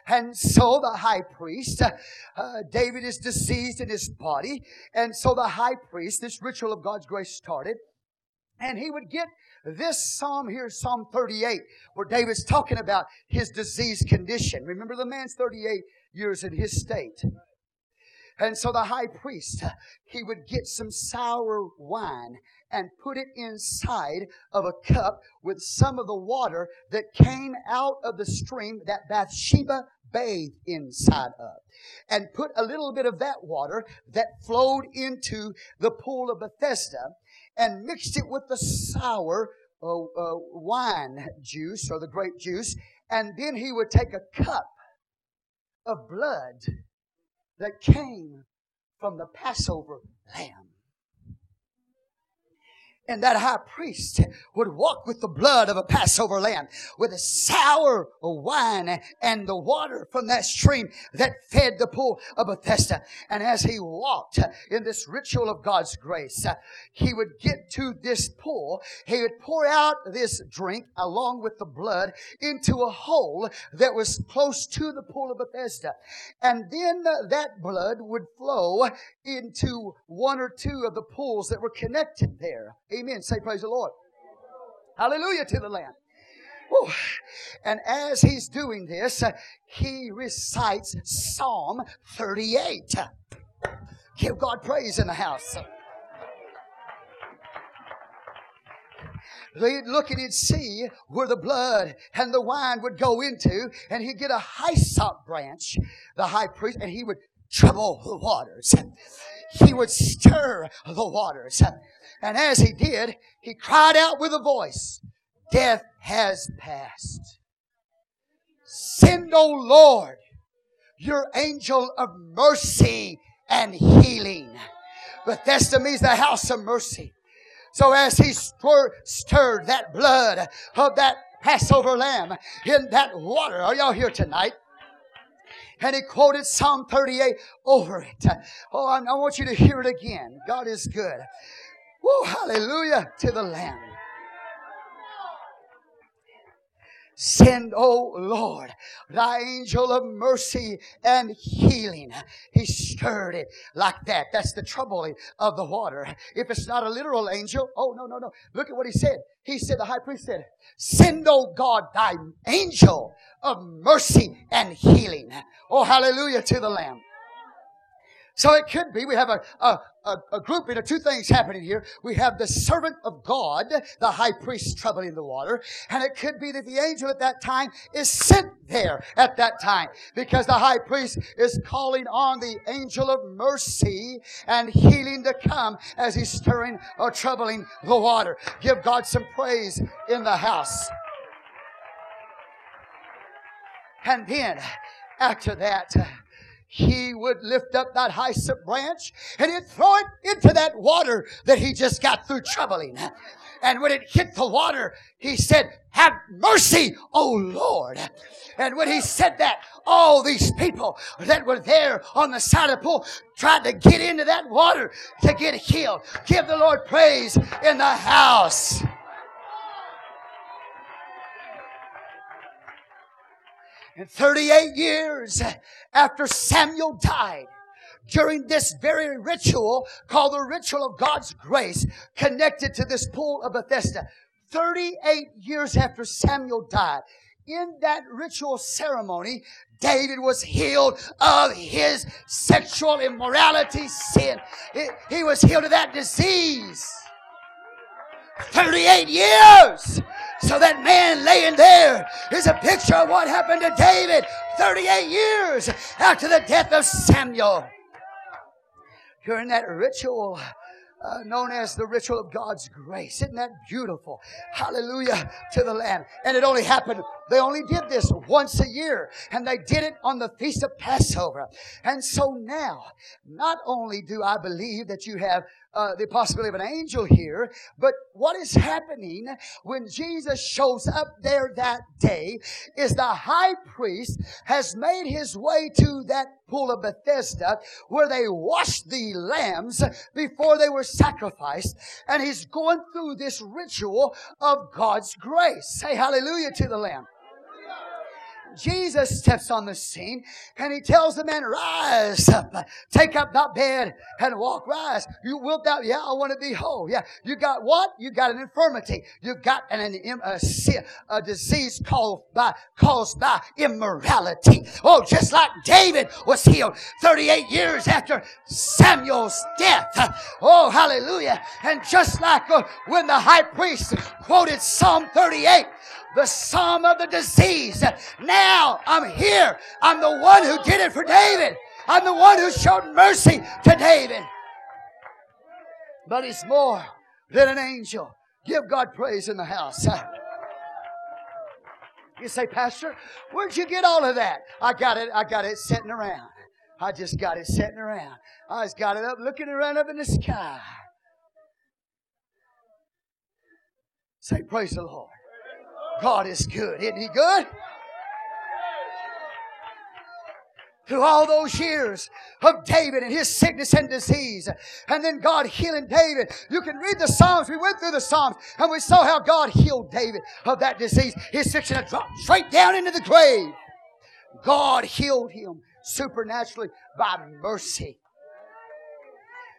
Speaker 1: And so the high priest, uh, David is diseased in his body. And so the high priest, this ritual of God's grace started. And he would get this psalm here, Psalm 38, where David's talking about his diseased condition. Remember, the man's 38 years in his state. And so the high priest, he would get some sour wine and put it inside of a cup with some of the water that came out of the stream that Bathsheba bathed inside of. And put a little bit of that water that flowed into the pool of Bethesda and mixed it with the sour uh, uh, wine juice or the grape juice. And then he would take a cup of blood that came from the Passover lamb and that high priest would walk with the blood of a Passover lamb, with the sour wine and the water from that stream that fed the pool of Bethesda. And as he walked in this ritual of God's grace, he would get to this pool. He would pour out this drink along with the blood into a hole that was close to the pool of Bethesda. And then that blood would flow into one or two of the pools that were connected there. Amen. Say praise the Lord. Hallelujah to the Lamb. Whew. And as he's doing this, he recites Psalm 38. Give God praise in the house. They'd look and he'd see where the blood and the wine would go into, and he'd get a hyssop branch, the high priest, and he would trouble the waters. He would stir the waters. And as he did, he cried out with a voice, Death has passed. Send, O Lord, your angel of mercy and healing. Bethesda means the house of mercy. So as he stir, stirred that blood of that Passover lamb in that water, are y'all here tonight? And he quoted Psalm 38 over it. Oh, I, want you to hear it again. God is good. Woo, hallelujah to the Lamb. Send, O oh Lord, thy angel of mercy and healing. He stirred it like that. That's the trouble of the water. If it's not a literal angel, oh no, no, no. Look at what he said. He said, the high priest said, send, O God, thy angel of mercy and healing. Oh, hallelujah to the Lamb. So it could be we have a, a, a, a grouping of two things happening here. We have the servant of God, the high priest troubling the water, and it could be that the angel at that time is sent there at that time because the high priest is calling on the angel of mercy and healing to come as he's stirring or troubling the water. Give God some praise in the house. And then after that, he would lift up that hyssop branch and he'd throw it into that water that he just got through troubling. And when it hit the water, he said, have mercy, O Lord. And when he said that, all these people that were there on the side of the pool tried to get into that water to get healed. Give the Lord praise in the house. And 38 years after Samuel died, during this very ritual called the ritual of God's grace, connected to this pool of Bethesda, 38 years after Samuel died, in that ritual ceremony, David was healed of his sexual immorality sin. he was healed of that disease. 38 years. So that man laying there is a picture of what happened to David 38 years after the death of Samuel. During that ritual, uh, known as the ritual of God's grace. Isn't that beautiful? Hallelujah to the Lamb. And it only happened, they only did this once a year, and they did it on the Feast of Passover. And so now, not only do I believe that you have uh, the possibility of an angel here, but what is happening when Jesus shows up there that day is the high priest has made his way to that pool of Bethesda where they washed the lambs before they were sacrificed, and he's going through this ritual of God's grace. Say hallelujah to the Lamb. Jesus steps on the scene and he tells the man, rise up, take up that bed and walk, rise. You wilt thou? Yeah, I want to be whole. Yeah. You got what? You got an infirmity. You got an, an a, a disease called by, caused by immorality. Oh, just like David was healed 38 years after Samuel's death. Oh, hallelujah. And just like uh, when the high priest quoted Psalm 38, the psalm of the disease. Now I'm here. I'm the one who did it for David. I'm the one who showed mercy to David. But he's more than an angel. Give God praise in the house. You say, Pastor, where'd you get all of that? I got it, I got it sitting around. I just got it sitting around. I just got it up looking around up in the sky. Say, praise the Lord. God is good. Isn't He good? Through all those years of David and his sickness and disease, and then God healing David. You can read the Psalms. We went through the Psalms and we saw how God healed David of that disease. His sickness dropped straight down into the grave. God healed him supernaturally by mercy.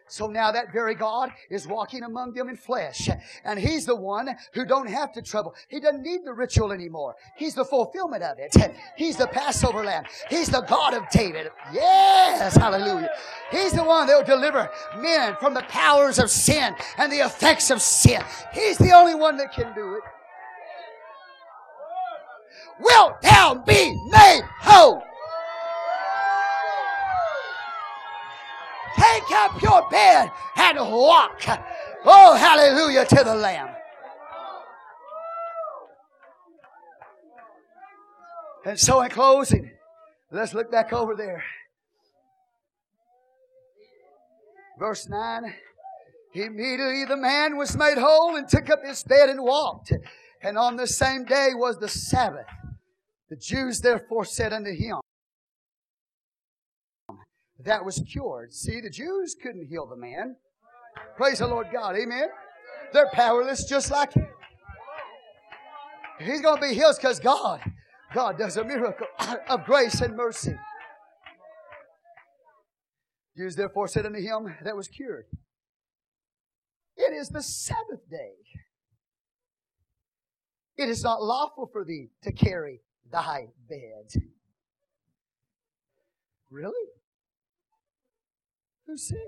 Speaker 1: So now that very God is walking among them in flesh. And He's the one who don't have to trouble. He doesn't need the ritual anymore. He's the fulfillment of it. He's the Passover lamb. He's the God of David. Yes, hallelujah. He's the one that will deliver men from the powers of sin and the effects of sin. He's the only one that can do it. Wilt thou be made whole? Take up your bed and walk. Oh, hallelujah to the Lamb. And so, in closing, let's look back over there. Verse 9. Immediately the man was made whole and took up his bed and walked. And on the same day was the Sabbath. The Jews therefore said unto him, that was cured. See, the Jews couldn't heal the man. Praise the Lord God. Amen. They're powerless just like him. He's going to be healed because God, God does a miracle of grace and mercy. Jews therefore said unto him that was cured, It is the Sabbath day. It is not lawful for thee to carry thy bed. Really? Who said?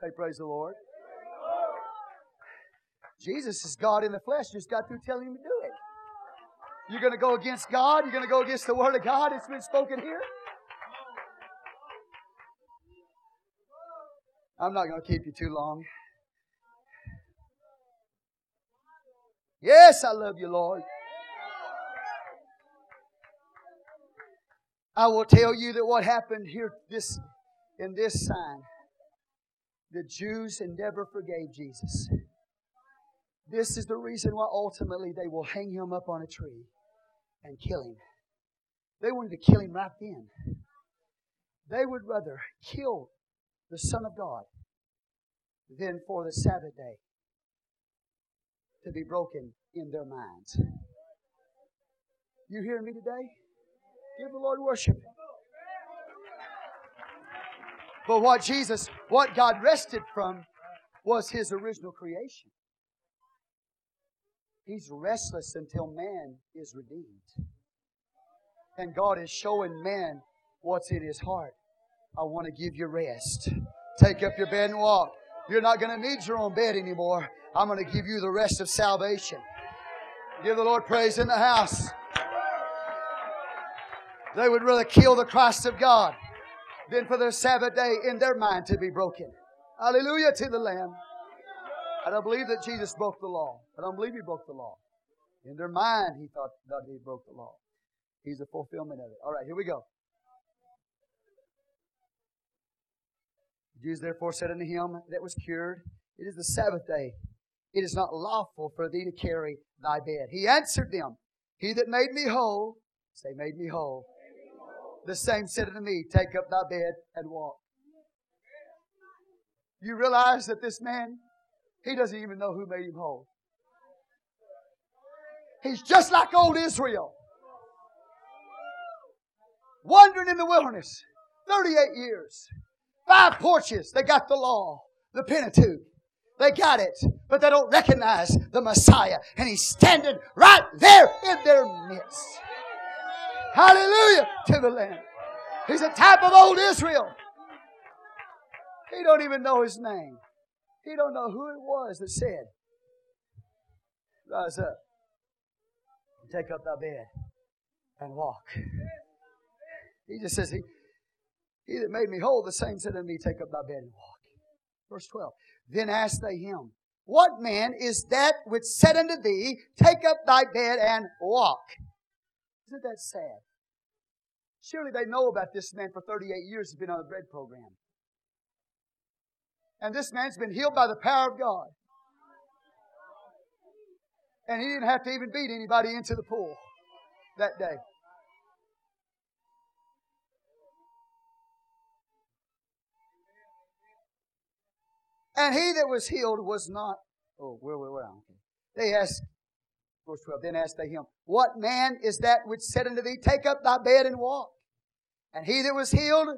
Speaker 1: Say, praise the Lord. Jesus is God in the flesh. Just got through telling him to do it. You're going to go against God. You're going to go against the Word of God. It's been spoken here. I'm not going to keep you too long. Yes, I love you, Lord. I will tell you that what happened here this in this sign, the Jews never forgave Jesus. This is the reason why ultimately they will hang him up on a tree and kill him. They wanted to kill him right then. They would rather kill the Son of God than for the Sabbath day to be broken in their minds. You hear me today? Give the Lord worship. But what Jesus, what God rested from was His original creation. He's restless until man is redeemed. And God is showing man what's in his heart. I want to give you rest. Take up your bed and walk. You're not going to need your own bed anymore. I'm going to give you the rest of salvation. Give the Lord praise in the house. They would rather kill the Christ of God than for their Sabbath day in their mind to be broken. Hallelujah to the Lamb. I don't believe that Jesus broke the law. I don't believe he broke the law. In their mind, he thought that he broke the law. He's the fulfillment of it. All right, here we go. The Jews therefore said unto him that was cured, It is the Sabbath day. It is not lawful for thee to carry thy bed. He answered them, He that made me whole, say, made me whole, the same said unto me, Take up thy bed and walk. You realize that this man, he doesn't even know who made him whole. He's just like old Israel. Wandering in the wilderness 38 years. Five porches. They got the law, the Pentateuch. They got it, but they don't recognize the Messiah. And he's standing right there in their midst. Hallelujah to the Lamb. He's a type of old Israel. He don't even know his name. He don't know who it was that said, Rise up take up thy bed and walk. He just says, He, he that made me whole, the same said unto me, Take up thy bed and walk. Verse 12. Then asked they him, What man is that which said unto thee, Take up thy bed and walk? Isn't that sad? Surely they know about this man for 38 years, he's been on the bread program. And this man's been healed by the power of God. And he didn't have to even beat anybody into the pool that day. And he that was healed was not. Oh, where, where? Okay. They asked, verse 12, then asked they him, What man is that which said unto thee, Take up thy bed and walk? And he that was healed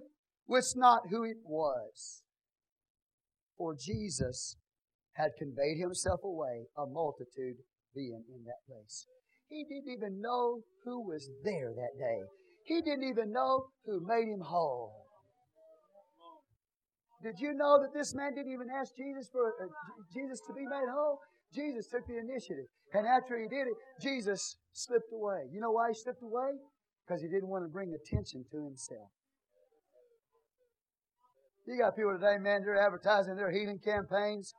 Speaker 1: wist not who it was. For Jesus had conveyed himself away, a multitude being in that place. He didn't even know who was there that day. He didn't even know who made him whole. Did you know that this man didn't even ask Jesus for uh, Jesus to be made whole? Jesus took the initiative. And after he did it, Jesus slipped away. You know why he slipped away? Because he didn't want to bring attention to himself. You got people today, man, they're advertising their healing campaigns.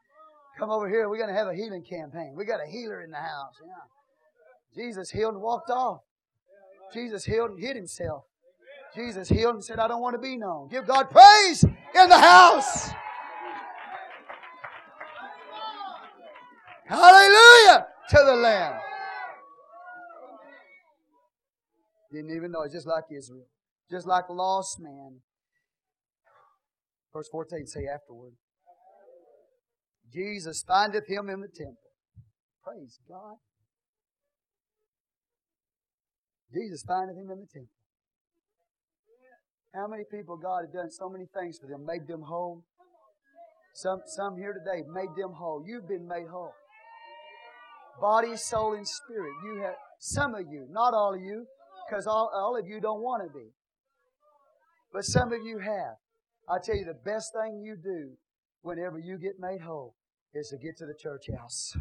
Speaker 1: Come over here, we're going to have a healing campaign. We got a healer in the house. Yeah. Jesus healed and walked off. Jesus healed and hid himself. Jesus healed and said, I don't want to be known. Give God praise in the house. Hallelujah to the Lamb. Didn't even know. It's just like Israel. Just like a lost man. Verse 14 say afterward. Jesus findeth him in the temple. Praise God. Jesus findeth him in the temple. How many people God had done so many things for them, made them whole? Some, some here today made them whole. You've been made whole. Body, soul, and spirit. You have some of you, not all of you, because all, all of you don't want to be. But some of you have. I tell you, the best thing you do whenever you get made whole is to get to the church house.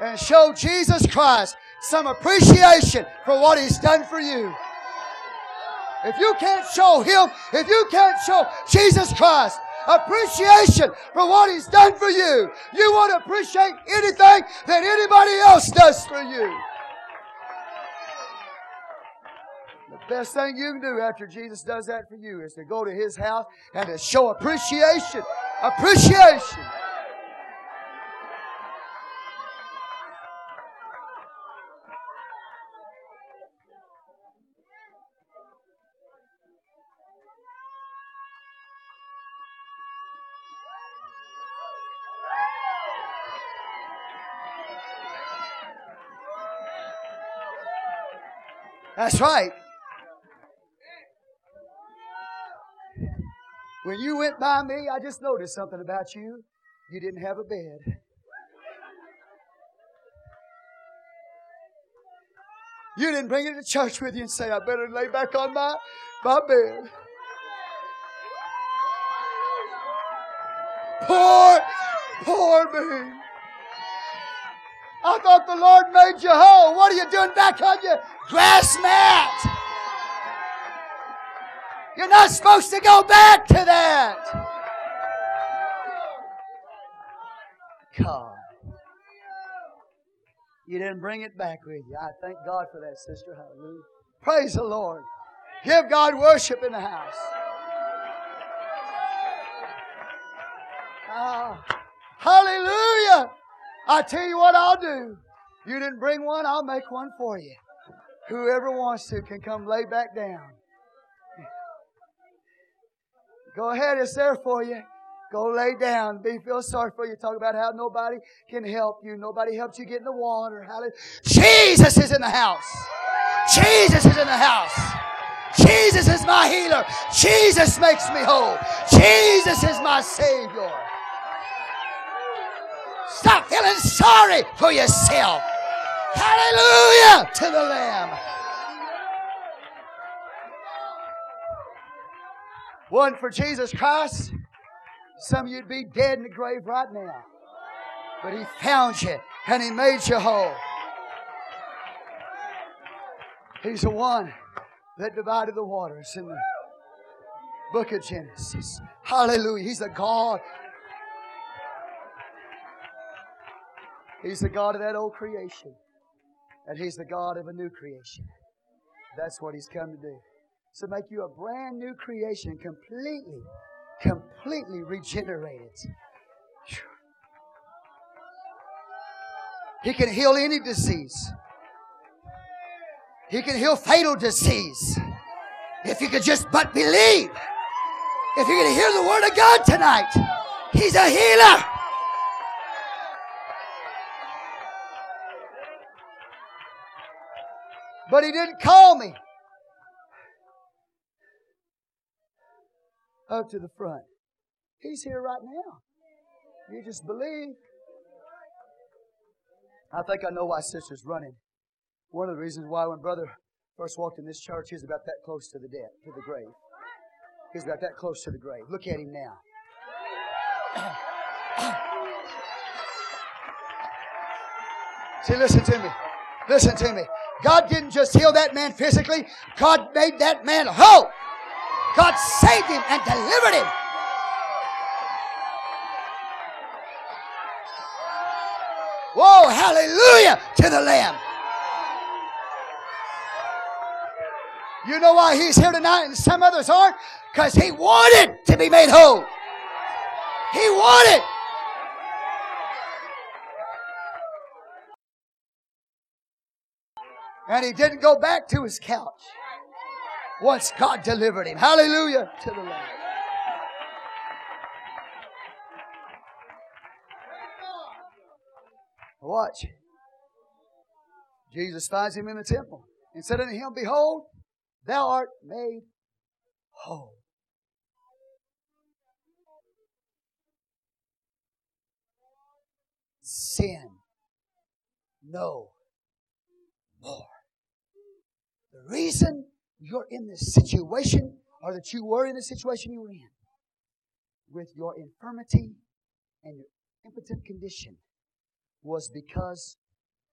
Speaker 1: And show Jesus Christ some appreciation for what He's done for you. If you can't show Him, if you can't show Jesus Christ appreciation for what He's done for you, you won't appreciate anything that anybody else does for you. The best thing you can do after Jesus does that for you is to go to His house and to show appreciation. Appreciation. That's right. When you went by me, I just noticed something about you. You didn't have a bed. You didn't bring it to church with you and say, I better lay back on my, my bed. Poor, poor me. I thought the Lord made you whole. What are you doing back on your grass mat? You're not supposed to go back to that. God. You didn't bring it back with you. I thank God for that, sister. Hallelujah. Praise the Lord. Give God worship in the house. Ah, hallelujah. I tell you what I'll do. You didn't bring one, I'll make one for you. Whoever wants to can come lay back down. Go ahead, it's there for you. Go lay down. Be feel sorry for you. Talk about how nobody can help you. Nobody helps you get in the water. Hallelujah. Jesus is in the house. Jesus is in the house. Jesus is my healer. Jesus makes me whole. Jesus is my Savior. Stop feeling sorry for yourself. Hallelujah to the Lamb. One for Jesus Christ. Some of you'd be dead in the grave right now. But He found you and He made you whole. He's the one that divided the waters in the book of Genesis. Hallelujah. He's the God He's the God of that old creation. And He's the God of a new creation. That's what He's come to do. To make you a brand new creation, completely, completely regenerated. He can heal any disease. He can heal fatal disease. If you could just but believe. If you can hear the word of God tonight, He's a healer. But he didn't call me up to the front. He's here right now. You just believe. I think I know why sister's running. One of the reasons why when brother first walked in this church, he was about that close to the death, to the grave. He's about that close to the grave. Look at him now. See, listen to me. Listen to me. God didn't just heal that man physically, God made that man whole. God saved him and delivered him. Whoa, hallelujah to the Lamb. You know why he's here tonight and some others aren't? Because he wanted to be made whole. He wanted. And he didn't go back to his couch once God delivered him. Hallelujah to the Lord. Watch. Jesus finds him in the temple and said unto him, Behold, thou art made whole. Sin no more. The reason you're in this situation, or that you were in the situation you were in, with your infirmity and your impotent condition, was because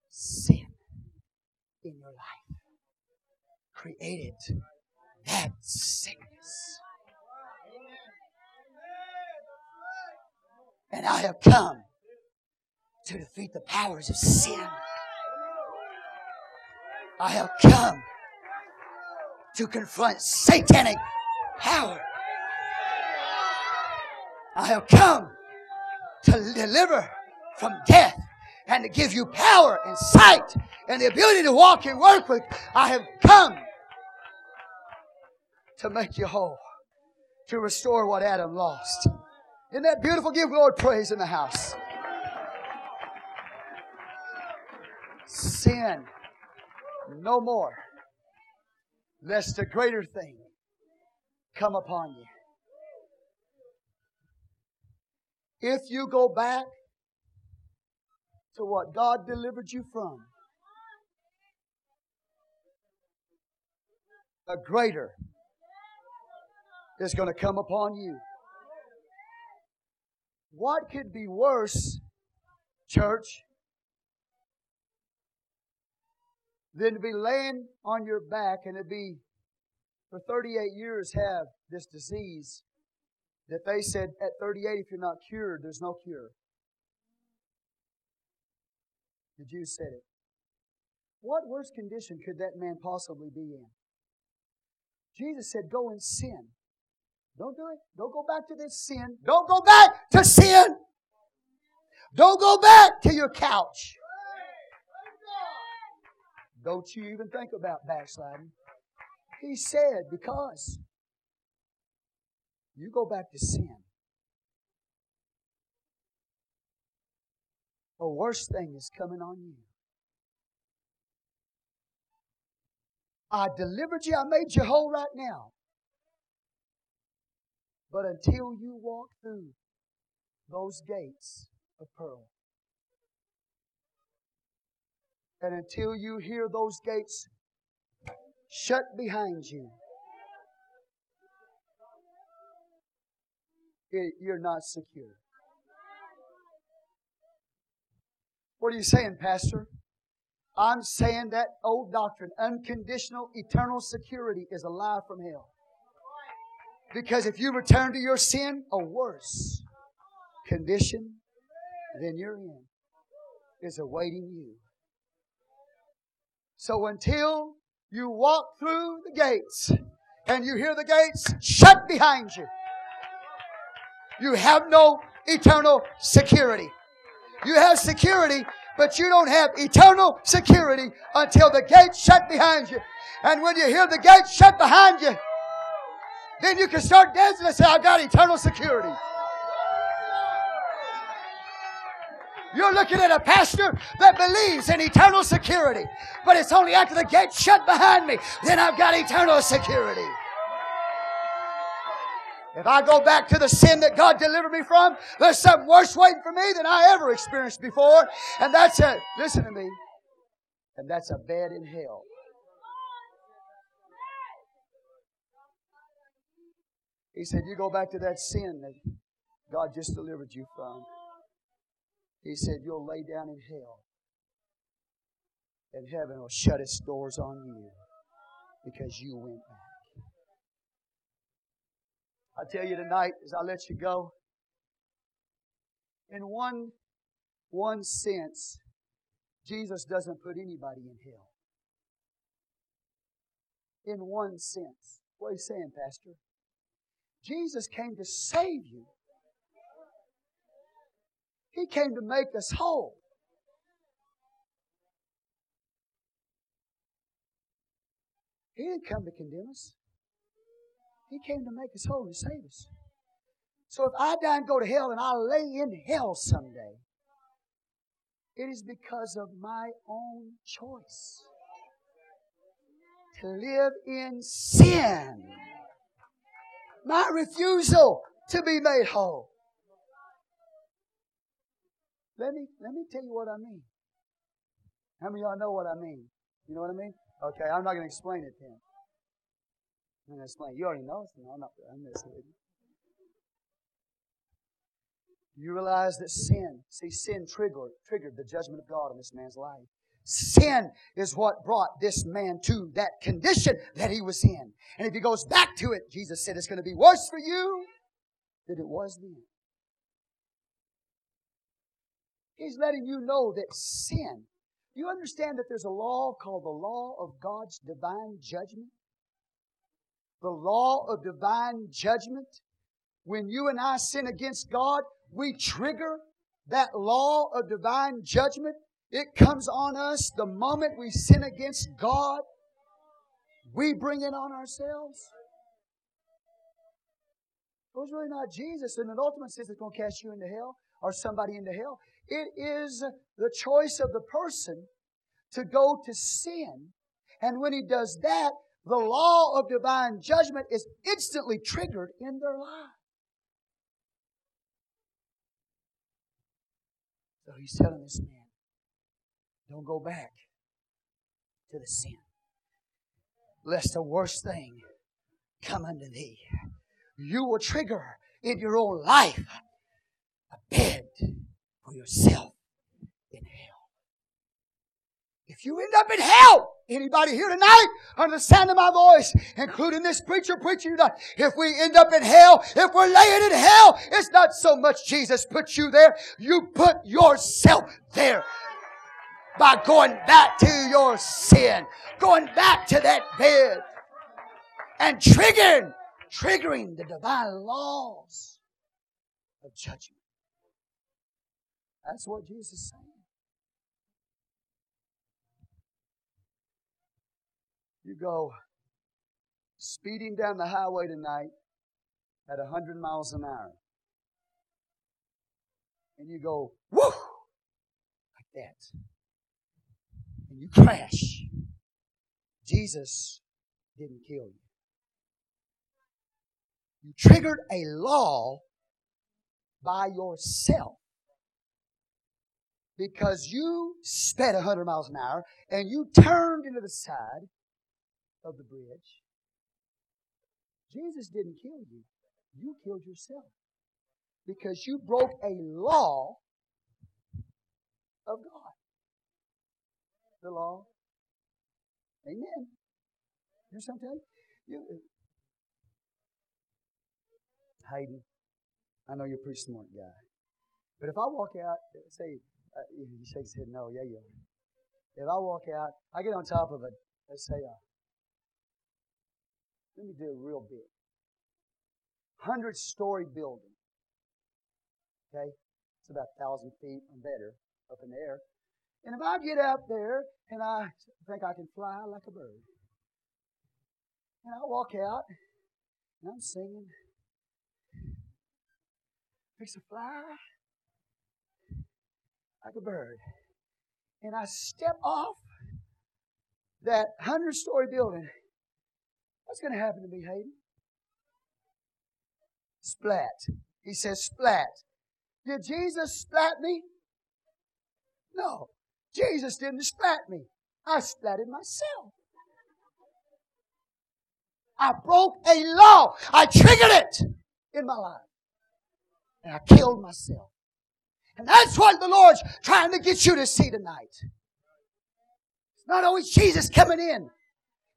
Speaker 1: sin in your life created that sickness. And I have come to defeat the powers of sin. I have come to confront satanic power. I have come to deliver from death and to give you power and sight and the ability to walk and work with. I have come to make you whole, to restore what Adam lost. Isn't that beautiful? Give Lord praise in the house. Sin no more, lest a greater thing come upon you. If you go back to what God delivered you from, a greater is going to come upon you. What could be worse, church, than to be laying on your back and to be for 38 years have this disease that they said at 38 if you're not cured there's no cure. The jews said it. What worse condition could that man possibly be in? Jesus said go and sin. Don't do it. Don't go back to this sin. Don't go back to sin. Don't go back to your couch don't you even think about backsliding. He said, because you go back to sin. A worse thing is coming on you. I delivered you, I made you whole right now. But until you walk through those gates of pearl, And until you hear those gates shut behind you, you're not secure. What are you saying, Pastor? I'm saying that old doctrine, unconditional eternal security, is a lie from hell. Because if you return to your sin, a worse condition than you're in is awaiting you. So until you walk through the gates and you hear the gates shut behind you, you have no eternal security. You have security, but you don't have eternal security until the gates shut behind you. And when you hear the gates shut behind you, then you can start dancing and say, I've got eternal security. You're looking at a pastor that believes in eternal security. But it's only after the gate shut behind me, then I've got eternal security. If I go back to the sin that God delivered me from, there's something worse waiting for me than I ever experienced before. And that's a, listen to me, and that's a bed in hell. He said, You go back to that sin that God just delivered you from. He said, You'll lay down in hell, and heaven will shut its doors on you because you went back. I tell you tonight, as I let you go, in one, one sense, Jesus doesn't put anybody in hell. In one sense. What are you saying, Pastor? Jesus came to save you. He came to make us whole. He didn't come to condemn us. He came to make us whole and save us. So if I die and go to hell and I lay in hell someday, it is because of my own choice to live in sin. My refusal to be made whole. Let me, let me tell you what I mean. How many of y'all know what I mean? You know what I mean? Okay, I'm not going to explain it then. I'm going to explain. You already know. No, I'm not. I'm misleading. You realize that sin, see, sin triggered, triggered the judgment of God in this man's life. Sin is what brought this man to that condition that he was in. And if he goes back to it, Jesus said it's going to be worse for you than it was then. He's letting you know that sin you understand that there's a law called the law of God's divine judgment? The law of divine judgment. When you and I sin against God, we trigger that law of divine judgment. It comes on us the moment we sin against God. We bring it on ourselves. It was really not Jesus in an ultimate sense that's going to cast you into hell or somebody into hell. It is the choice of the person to go to sin. And when he does that, the law of divine judgment is instantly triggered in their life. So he's telling this man, don't go back to the sin, lest the worst thing come unto thee. You will trigger in your own life a bed yourself in hell. If you end up in hell, anybody here tonight, under the sound of my voice, including this preacher preaching tonight, if we end up in hell, if we're laying in hell, it's not so much Jesus put you there, you put yourself there by going back to your sin, going back to that bed, and triggering, triggering the divine laws of judgment. That's what Jesus is saying. You go speeding down the highway tonight at 100 miles an hour. And you go, whoo, like that. And you crash. Jesus didn't kill you. You triggered a law by yourself because you sped 100 miles an hour and you turned into the side of the bridge. Jesus didn't kill you. You killed yourself because you broke a law of God. The law. Amen. Here's something I'm you. you Hayden, I know you're a pretty smart guy. But if I walk out, say, uh, he shakes his head, no, yeah, yeah. If I walk out, I get on top of it, let's say, uh, let me do it real big. Hundred story building. Okay? It's about a thousand feet and better up in the air. And if I get out there and I think I can fly like a bird, and I walk out and I'm singing, fix a fly like a bird. And I step off that hundred story building. What's going to happen to me, Hayden? Splat. He says, splat. Did Jesus splat me? No. Jesus didn't splat me. I splatted myself. I broke a law. I triggered it in my life. And I killed myself. And that's what the Lord's trying to get you to see tonight. It's not always Jesus coming in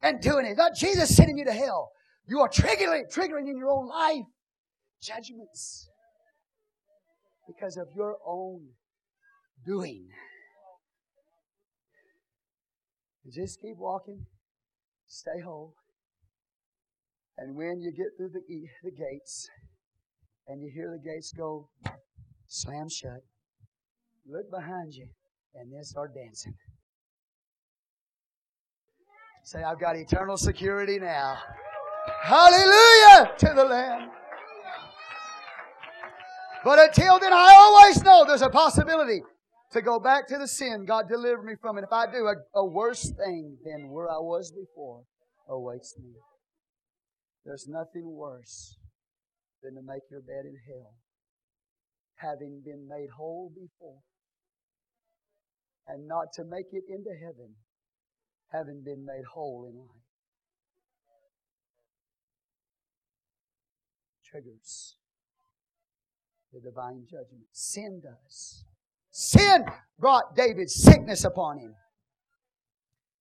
Speaker 1: and doing it. It's Not Jesus sending you to hell. You are triggering, triggering in your own life judgments because of your own doing. Just keep walking. Stay whole. And when you get through the, the gates and you hear the gates go slam shut, look behind you and then start dancing. Say, I've got eternal security now. Hallelujah to the Lamb. But until then, I always know there's a possibility to go back to the sin God delivered me from. And if I do, a, a worse thing than where I was before awaits me. There's nothing worse than to make your bed in hell, having been made whole before, and not to make it into heaven, having been made whole in life. Triggers the divine judgment. Sin does. Sin brought David sickness upon him.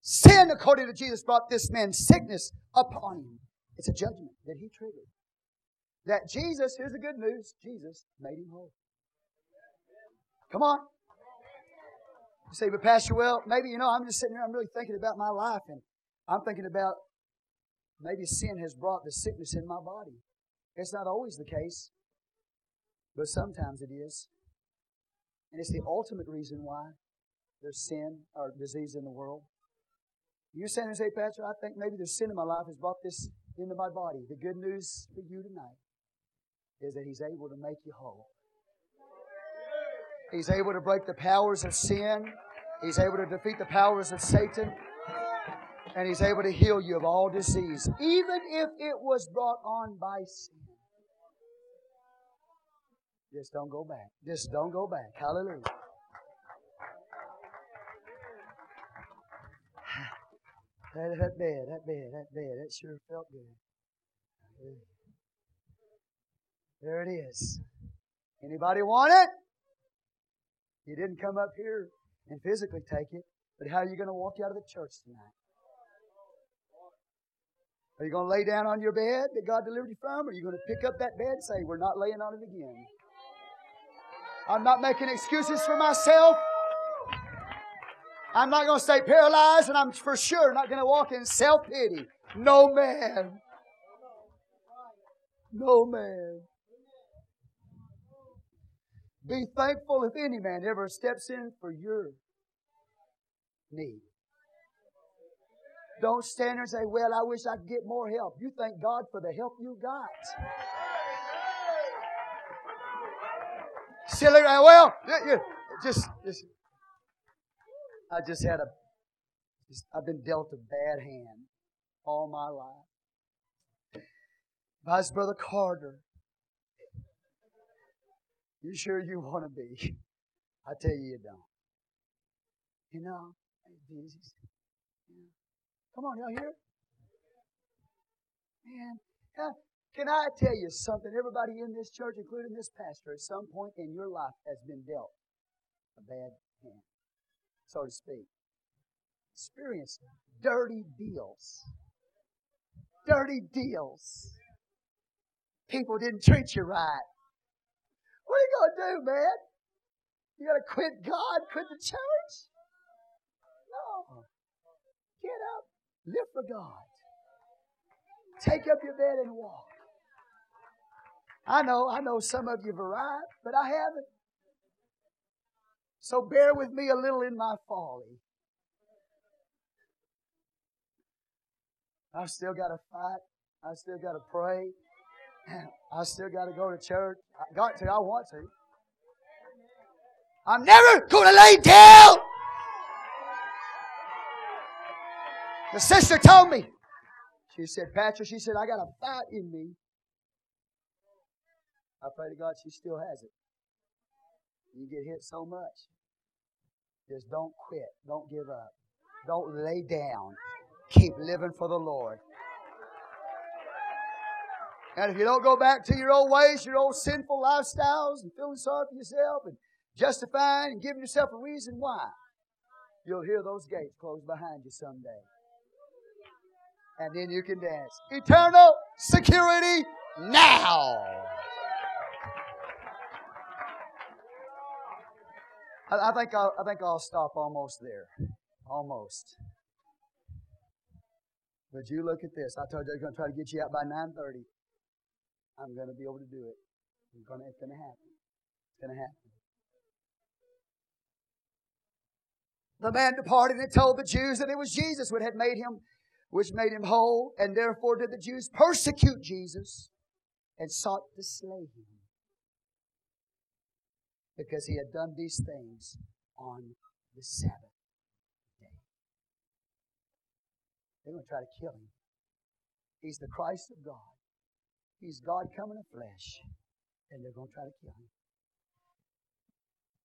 Speaker 1: Sin, according to Jesus, brought this man sickness upon him. It's a judgment that he triggered. That Jesus, here's the good news Jesus made him whole. Come on. You say, but Pastor, well, maybe, you know, I'm just sitting here, I'm really thinking about my life, and I'm thinking about maybe sin has brought the sickness in my body. It's not always the case, but sometimes it is. And it's the ultimate reason why there's sin or disease in the world. You're saying, say, Pastor, I think maybe the sin in my life has brought this into my body. The good news for you tonight is that He's able to make you whole. He's able to break the powers of sin. He's able to defeat the powers of Satan. And He's able to heal you of all disease, even if it was brought on by sin. Just don't go back. Just don't go back. Hallelujah. That, that bed, that bed, that bed, that sure felt good. There it is. Anybody want it? You didn't come up here and physically take it, but how are you going to walk out of the church tonight? Are you going to lay down on your bed that God delivered you from? Or are you going to pick up that bed and say, We're not laying on it again? I'm not making excuses for myself. I'm not going to stay paralyzed, and I'm for sure not going to walk in self pity. No man. No man. Be thankful if any man ever steps in for your need. Don't stand there and say, Well, I wish I could get more help. You thank God for the help you got. Silly, uh, well, just, just I just had a, I've been dealt a bad hand all my life. Vice Brother Carter, you sure you want to be? I tell you, you don't. You know, Jesus. Come on, y'all here? Man, can I tell you something? Everybody in this church, including this pastor, at some point in your life has been dealt a bad hand so to speak. Experience dirty deals. Dirty deals. People didn't treat you right. What are you going to do, man? You got to quit God, quit the church? No. Get up, live for God. Take up your bed and walk. I know, I know some of you have arrived, but I haven't. So bear with me a little in my folly. I've still got to fight. I've still got to pray. I still got to go to church. I got to. I want to. I'm never going to lay down. The sister told me. She said, Patrick, she said, I got a fight in me. I pray to God she still has it. You get hit so much. Just don't quit. Don't give up. Don't lay down. Keep living for the Lord. And if you don't go back to your old ways, your old sinful lifestyles, and feeling sorry for yourself, and justifying and giving yourself a reason why, you'll hear those gates close behind you someday. And then you can dance. Eternal security now. I, think I'll, I think I'll stop almost there. Almost. But you look at this. I told you I was going to try to get you out by 9.30. I'm going to be able to do it. I'm gonna, it's going to happen. It's going to happen. The man departed and told the Jews that it was Jesus which had made him, which made him whole, and therefore did the Jews persecute Jesus and sought to slay him because he had done these things on the Sabbath day. They're going to try to kill him. He's the Christ of God. He's God coming in flesh. And they're going to try to kill him.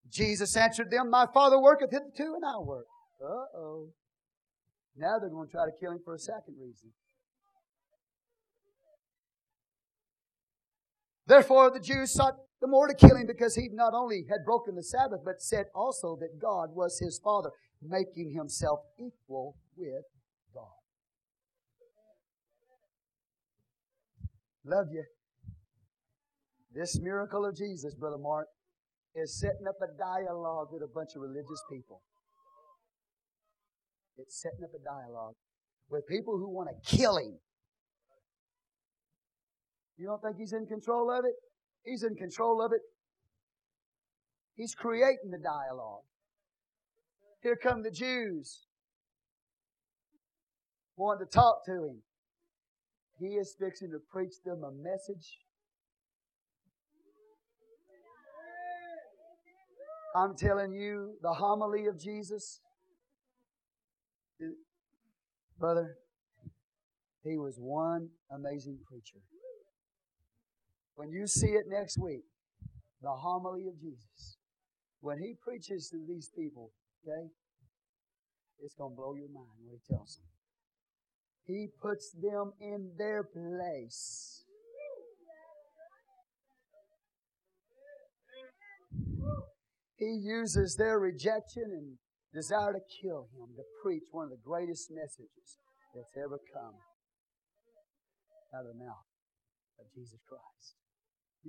Speaker 1: Jesus answered them, My Father worketh hitherto, and I work. Uh oh. Now they're going to try to kill him for a second reason. Therefore, the Jews sought the more to kill him because he not only had broken the Sabbath, but said also that God was his Father, making himself equal with God. Love you. This miracle of Jesus, Brother Mark, is setting up a dialogue with a bunch of religious people. It's setting up a dialogue with people who want to kill him. You don't think he's in control of it? He's in control of it. He's creating the dialogue. Here come the Jews wanting to talk to him. He is fixing to preach them a message. I'm telling you, the homily of Jesus, brother, he was one amazing preacher. When you see it next week, the homily of Jesus, when he preaches to these people, okay, it's going to blow your mind when he tells them. He puts them in their place. He uses their rejection and desire to kill him to preach one of the greatest messages that's ever come out of the mouth of Jesus Christ.